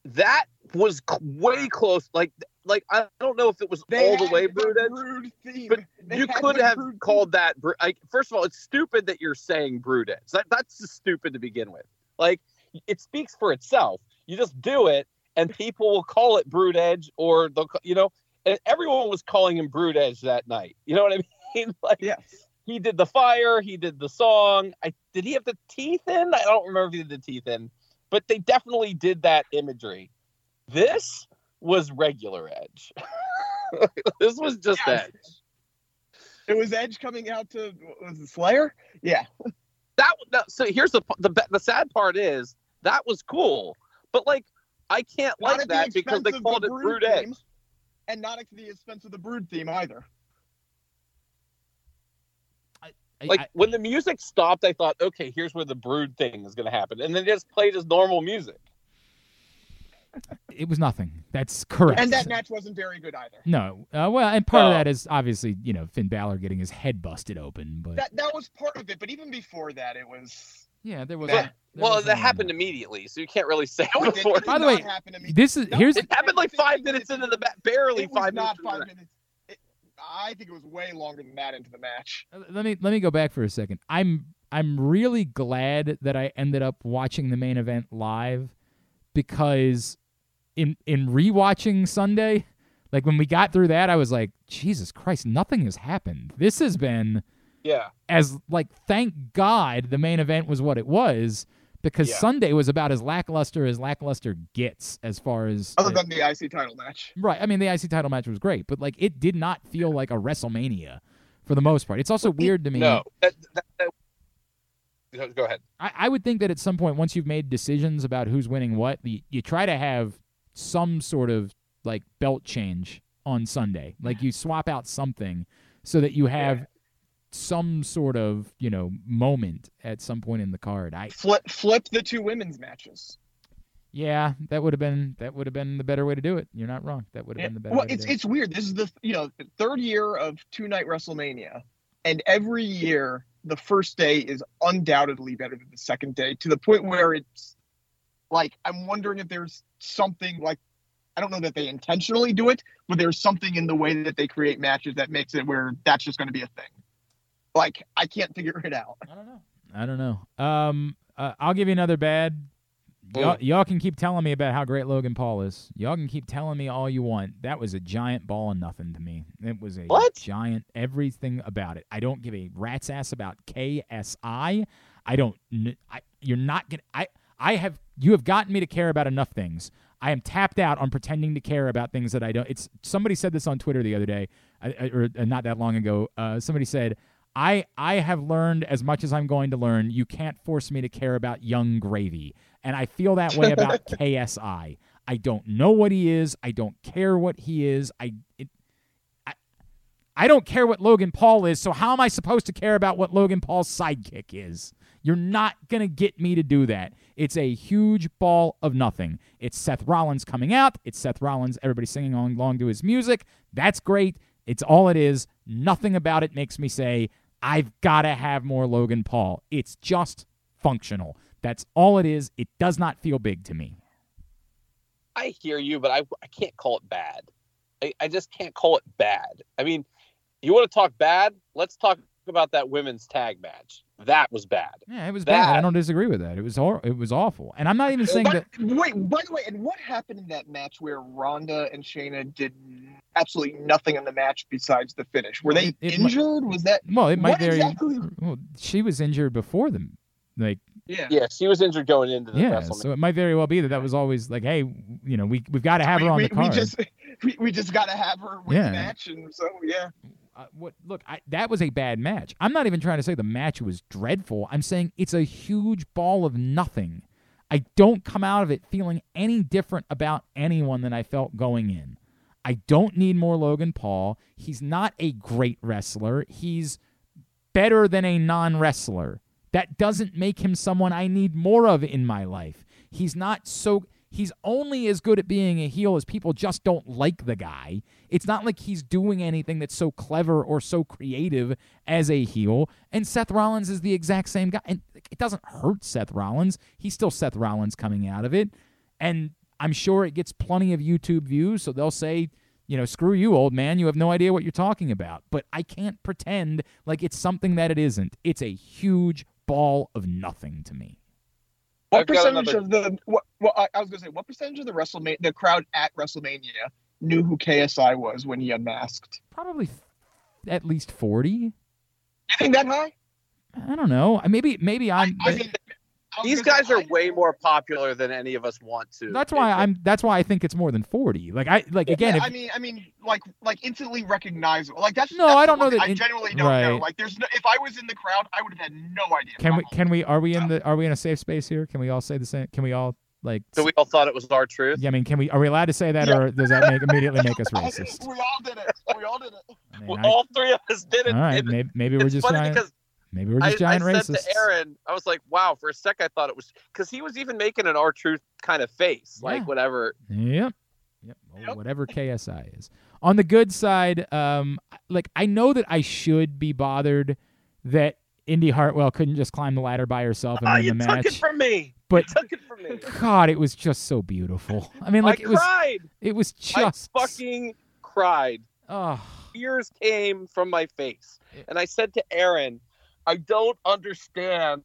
S3: That was way close. Like, like I don't know if it was
S4: They
S3: all the way brood edge.
S4: Brood theme.
S3: But
S4: They
S3: you could have
S4: Brood
S3: called that. bro- Like, first of all, it's stupid that you're saying brood edge. That, that's just stupid to begin with. Like, it speaks for itself. You just do it, and people will call it brood edge, or they'll, you know, and everyone was calling him brood edge that night. You know what I mean? Like,
S4: Yes.
S3: he did the fire, he did the song. I did he have the teeth in? I don't remember if he did the teeth in, but they definitely did that imagery. This was regular edge. this was just
S4: Yes.
S3: edge.
S4: It was Edge coming out to was it Slayer? Yeah.
S3: that, that so here's the the the sad part is that was cool, but like I can't
S4: Not
S3: like
S4: at the
S3: that because they called
S4: the
S3: it Brood
S4: theme,
S3: Edge.
S4: and not at the expense of the Brood theme either.
S2: I-
S3: Like
S2: I-
S3: when the music stopped, I thought, okay, here's where the Brood thing is going to happen, and then they just played his normal music.
S2: It was nothing. That's correct.
S4: And that match wasn't very good either.
S2: No, uh, well, and part of
S3: Oh.
S2: that is obviously you know Finn Balor getting his head busted open, but
S4: That that was part of it, but even before that, it was.
S2: yeah, there was.
S4: Well,
S2: a- there
S3: well,
S2: was
S3: that
S2: normal.
S3: happened immediately, so you can't really say
S4: No, it
S3: before.
S2: By the way,
S4: not happen to me.
S2: This is
S4: No,
S2: here's
S3: It happened like five minutes into the match, barely
S4: It was
S3: five
S4: not
S3: minutes. into the
S4: five
S3: match.
S4: minutes. It, I think it was way longer than that into the match.
S2: Uh, let me let me go back for a second. I'm I'm really glad that I ended up watching the main event live because in in rewatching Sunday, like when we got through that, I was like, Jesus Christ, nothing has happened. This has been
S3: Yeah,
S2: as like thank God the main event was what it was because
S3: Yeah.
S2: Sunday was about as lackluster as lackluster gets as far as
S4: Other than the IC title match.
S2: Right. I mean, the IC title match was great, but like it did not feel like a WrestleMania for the most part. It's also weird to me.
S3: no, that, that, that- Go- ahead.
S2: I, I would think that at some point, once you've made decisions about who's winning what, the, you try to have some sort of like belt change on Sunday. Like you swap out something so that you have some sort of you know moment at some point in the card. I
S4: Flip flip the two women's matches.
S2: yeah, that would have been that would have been the better way to do it. You're not wrong. That would have been the better
S4: well,
S2: way to
S4: it's
S2: it.
S4: it's weird. This is the you know the third year of two night WrestleMania, and every year the first day is undoubtedly better than the second day to the point where it's like I'm wondering if there's something like I don't know that they intentionally do it, but there's something in the way that they create matches that makes it where that's just going to be a thing. Like I can't figure it out.
S2: I don't know. I don't know. Um, uh, I'll give you another bad. Y'all, y'all can keep telling me about how great Logan Paul is. Y'all can keep telling me all you want. That was a giant ball of nothing to me. It was a
S3: What?
S2: giant everything about it. I don't give a rat's ass about KSI. I don't. I, you're not gonna. I. I have. You have gotten me to care about enough things. I am tapped out on pretending to care about things that I don't. It's somebody said this on Twitter the other day, I- I- or uh, not that long ago. Uh, somebody said, I I have learned as much as I'm going to learn. You can't force me to care about Yung Gravy, and I feel that way about KSI. I don't know what he is. I don't care what he is. I it, I I don't care what Logan Paul is. So how am I supposed to care about what Logan Paul's sidekick is? You're not gonna get me to do that. It's a huge ball of nothing. It's Seth Rollins coming out. It's Seth Rollins. Everybody singing along, to his music. That's great. It's all it is. Nothing about it makes me say I've got to have more Logan Paul. It's just functional. That's all it is. It does not feel big to me.
S3: I hear you, but I, I can't call it bad. I, I just can't call it bad. I mean, you want to talk bad? Let's talk about that women's tag match. That was bad.
S2: Yeah, it was bad. I don't disagree with that. It was hor- it was awful. And I'm not even saying
S4: But-
S2: that
S4: Wait, by the way, and what happened in that match where Ronda and Shayna did absolutely nothing in the match besides the finish? Were
S2: Well,
S4: they
S2: it- it mi-
S4: injured? Was that
S2: well, it might
S4: what
S2: very
S4: exactly?
S2: well, she was injured before them. Like
S4: Yeah.
S3: Yeah, she was injured going into the
S2: yeah, so it might very well be that that was always like, hey, you know, we we've got to have
S4: we,
S2: her on
S4: we,
S2: the card.
S4: We just we, we just got to have her win
S2: Yeah.
S4: the match, and so yeah.
S2: Uh, what look I, that was a bad match. I'm not even trying to say the match was dreadful. I'm saying it's a huge ball of nothing. I don't come out of it feeling any different about anyone than i felt going in. I don't need more logan paul. He's not a great wrestler. He's better than a non-wrestler. That doesn't make him someone i need more of in my life. He's not so he's only as good at being a heel as people just don't like the guy it's not like he's doing anything that's so clever or so creative as a heel. And Seth Rollins is the exact same guy. And it doesn't hurt Seth Rollins. He's still Seth Rollins coming out of it. And I'm sure it gets plenty of YouTube views. So they'll say, you know, screw you, old man. You have no idea what you're talking about. But I can't pretend like it's something that it isn't. It's a huge ball of nothing to me.
S4: What
S3: I've
S4: percentage
S3: another-
S4: of the what? Well, I, I was gonna say, what percentage of the WrestleMania, the crowd at WrestleMania, knew who KSI was when he unmasked?
S2: Probably at least 40.
S4: You think that high?
S2: I don't know. Maybe maybe I'm
S4: I mean, I was
S3: These guys are way more popular than any of us want to.
S2: That's why. I'm. That's why I think it's more than forty. Like I like again.
S4: Yeah,
S2: if,
S4: I mean, I mean, like, like instantly recognizable. Like that's
S2: No,
S4: that's
S2: I
S4: the
S2: don't know that
S4: I
S2: in-
S4: genuinely don't know. Like, there's no, if I was in the crowd, I would have had no idea.
S2: can we? Can we? Are we in the? Are we in a safe space here? Can we all say the same? Can we all like?
S3: So we all thought it was R Truth.
S2: yeah, I mean, can we? Are we allowed to say that,
S4: Yeah.
S2: or does that make immediately make us racist?
S4: we all did it. We all did it.
S2: I mean,
S3: Well,
S2: I-
S3: all three of us did it.
S2: all right,
S3: and
S2: maybe, maybe we're
S3: it's
S2: just
S3: funny
S2: giant.
S3: because
S2: Maybe we're
S3: I,
S2: just
S3: I
S2: giant
S3: said
S2: racists.
S3: to Aaron, I was like, "Wow!" For a sec, I thought it was because he was even making an R Truth kind of face,
S2: Yeah.
S3: like whatever.
S2: Yep. Yep.
S4: Yep.
S2: Whatever KSI is. On the good side, um, like I know that I should be bothered that Indi Hartwell couldn't just climb the ladder by herself and
S3: Ah,
S2: win
S3: you
S2: the
S3: took
S2: match.
S3: it from me.
S2: But-
S3: you took it from me.
S2: God, it was just so beautiful. I mean, like
S3: I
S2: it was.
S3: cried.
S2: It was just.
S3: I fucking cried.
S2: Oh,
S3: Tears came from my face, and I said to Aaron, "I don't understand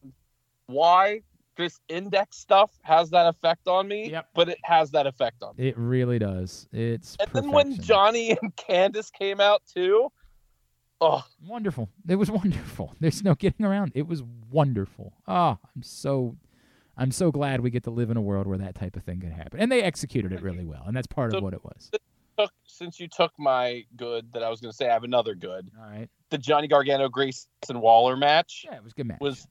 S3: why this index stuff has that effect on me,
S2: Yep.
S3: but it has that effect on me."
S2: it really does. It's
S3: And then when. Johnny and Candice came out too, oh,
S2: wonderful. It was wonderful. There's no getting around. It was wonderful. Oh, I'm so I'm so glad we get to live in a world where that type of thing could happen. And they executed it really well, and that's part
S3: So-
S2: of what it was.
S3: Took, since you took my good that I was going to say, I have another good.
S2: All right.
S3: The Johnny Gargano Grayson Waller match
S2: Yeah, it was good match.
S3: was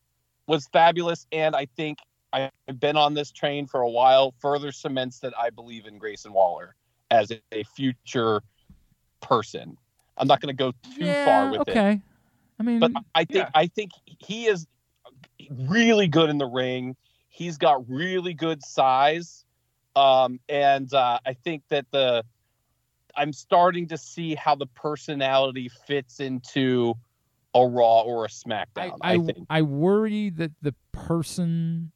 S3: was fabulous, and I think I've been on this train for a while. Further cements that I believe in Grayson Waller as a, a future person. I'm not going to go too
S2: yeah,
S3: far with it,
S2: okay. I mean,
S3: but I think
S4: Yeah.
S3: I think he is really good in the ring. He's got really good size, um, and uh, I think that the I'm starting to see how the personality fits into a Raw or a SmackDown.
S2: I,
S3: I, think.
S2: I worry that the person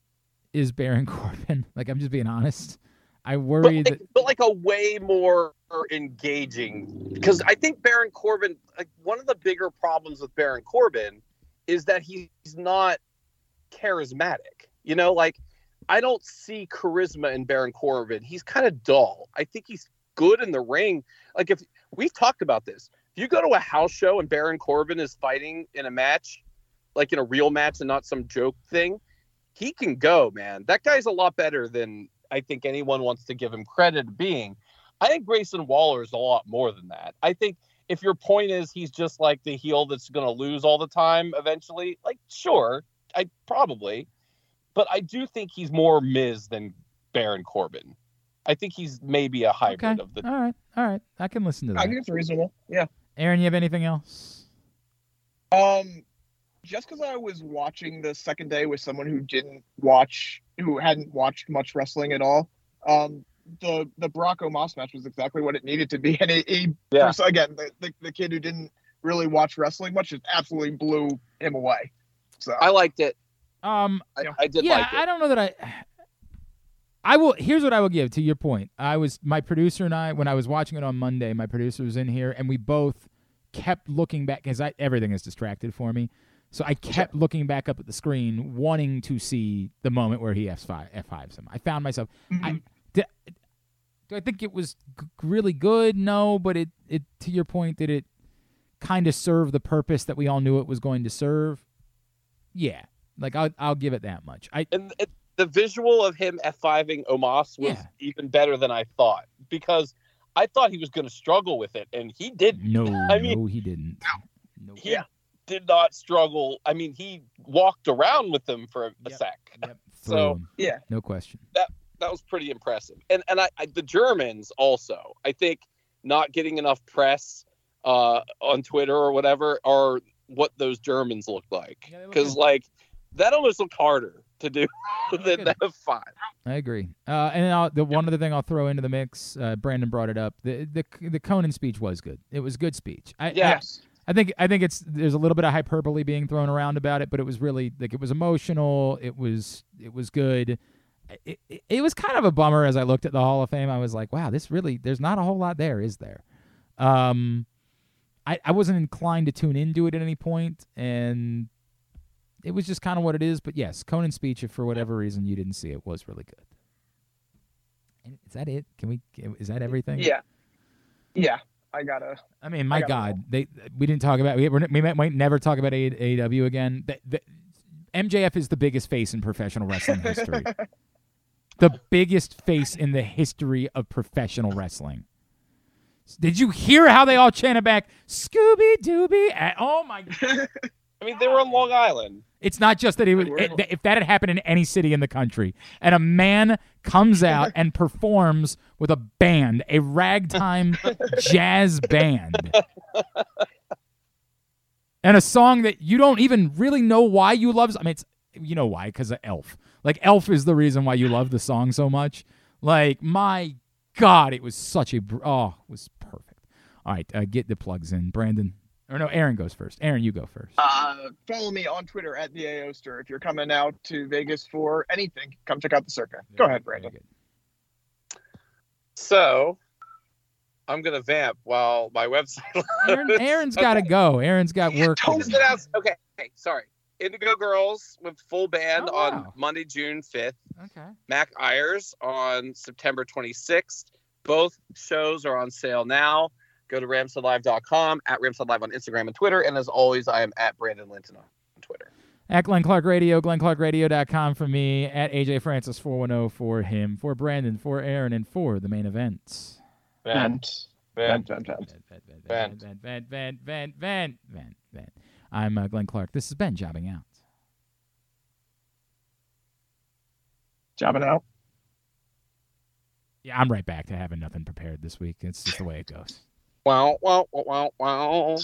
S2: is Baron Corbin. Like I'm just being honest. I
S3: But
S2: worry
S3: like,
S2: that
S3: but like a way more engaging because I think Baron Corbin, like one of the bigger problems with Baron Corbin is that he's not charismatic. You know, like I don't see charisma in Baron Corbin. He's kind of dull. I think he's good in the ring. Like if we've talked about this, if you go to a house show and Baron Corbin is fighting in a match, like in a real match and not some joke thing, he can go, man. That guy's a lot better than I think anyone wants to give him credit being. I think Grayson Waller is a lot more than that. I think if your point is he's just like the heel that's going to lose all the time eventually, like sure, I probably, but I do think he's more Miz than Baron Corbin. I think he's maybe a hybrid
S2: okay.
S3: of the.
S2: All right, all right. I can listen to that.
S4: I think it's reasonable. Yeah.
S2: Aaron, you have anything else?
S4: Um, just because I was watching the second day with someone who didn't watch, who hadn't watched much wrestling at all, um, the the Brock Omos match was exactly what it needed to be, and it, he,
S3: Yeah.
S4: so again, the, the the kid who didn't really watch wrestling much just absolutely blew him away. So
S3: I liked it.
S2: Um,
S3: I, I did
S2: yeah,
S3: like it.
S2: Yeah, I don't know that I. I will. Here's what I will give to your point. I was my producer and I when I was watching it on Monday. My producer was in here, and we both kept looking back because everything is distracted for me. So I kept looking back up at the screen, wanting to see the moment where he F five F fives him. I found myself. I mm-hmm. did, do I think it was g- really good? No, but it it to your point did it kind of serve the purpose that we all knew it was going to serve? Yeah, like I'll I'll give it that much. I
S3: and it, the visual of him F5ing Omos was
S2: Yeah.
S3: even better than I thought because I thought he was going to struggle with it, and he didn't.
S2: no,
S3: I mean-
S2: no, he didn't. No.
S3: He
S4: Yeah.
S3: did not struggle. I mean, he walked around with them for a
S2: Yep.
S3: sec.
S2: Yep,
S3: So,
S2: him.
S4: yeah.
S2: no question.
S3: That that was pretty impressive. And and I, I the Germans also. I think not getting enough press uh, on Twitter or whatever are what those Germans look like.
S2: Yeah, they look
S3: Because
S2: good.
S3: like that almost looked harder to do than the F5.
S2: I agree. Uh, and I'll, the one other thing I'll throw into the mix, uh, Brandon brought it up. The the the Conan speech was good. It was good speech. I, I-
S3: Yes.
S2: I think I think it's there's a little bit of hyperbole being thrown around about it, but it was really like it was emotional. It was it was good. It, it, it was kind of a bummer as I looked at the Hall of Fame. I was like, wow, this really there's not a whole lot there, is there? Um, I I wasn't inclined to tune into it at any point, and it was just kind of what it is. But yes, Conan's speech, if for whatever reason you didn't see it, was really good. And is that it? Can we? Is that everything?
S4: Yeah. Yeah. I gotta.
S2: I mean, my
S4: got
S2: God, they we didn't talk about we we're, might, might never talk about AEW again. The, the, MJF is the biggest face in professional wrestling history. the biggest face in the history of professional wrestling. Did you hear how they all chanted back Scooby Dooby? Oh my! God.
S3: I mean, they were on Long Island.
S2: It's not just that he would.
S4: We're-
S2: If that had happened in any city in the country, and a man comes out and performs with a band, a ragtime jazz band, and a song that you don't even really know why you love. I mean, it's you know why because of Elf. Like Elf is the reason why you love the song so much. Like my God, it was such a br- oh, it was perfect. All right, uh, get the plugs in, Brandon. Or no, Aaron goes first. Aaron, you go first.
S4: Uh, follow me on Twitter at the Aoster. If you're coming out to Vegas for anything, come check out the circuit. Go ahead, Brandon.
S2: good.
S3: So I'm gonna vamp while my website.
S2: Aaron,
S3: loads.
S2: Aaron's got to go. Aaron's got work. to
S3: Don't
S2: do.
S3: sit out. Okay, okay, sorry. Indigo Girls with full band
S2: Oh,
S3: on. Monday, June 5th.
S2: Okay.
S3: Mac Ayres on September 26th. Both shows are on sale now. Go to ramsheadlive.com, at Rams Head Live on Instagram and Twitter. And as always, I am at Brandon Linton on Twitter.
S2: At Glenn Clark Radio, glennclarkradio.com for me. At AJ Francis 410 for him. For Brandon, for Aaron, and for the main event.
S4: Vent.
S3: Vent.
S4: Vent, vent, vent.
S2: Vent, vent,
S3: Vent.
S2: vent, vent, vent, vent, vent, vent, vent. I'm uh, Glenn Clark. This has been Jobbing Out.
S4: Jobbing out.
S2: Yeah, I'm right back to having nothing prepared this week. It's just the way it goes.
S3: Wow, wow, wow, wow.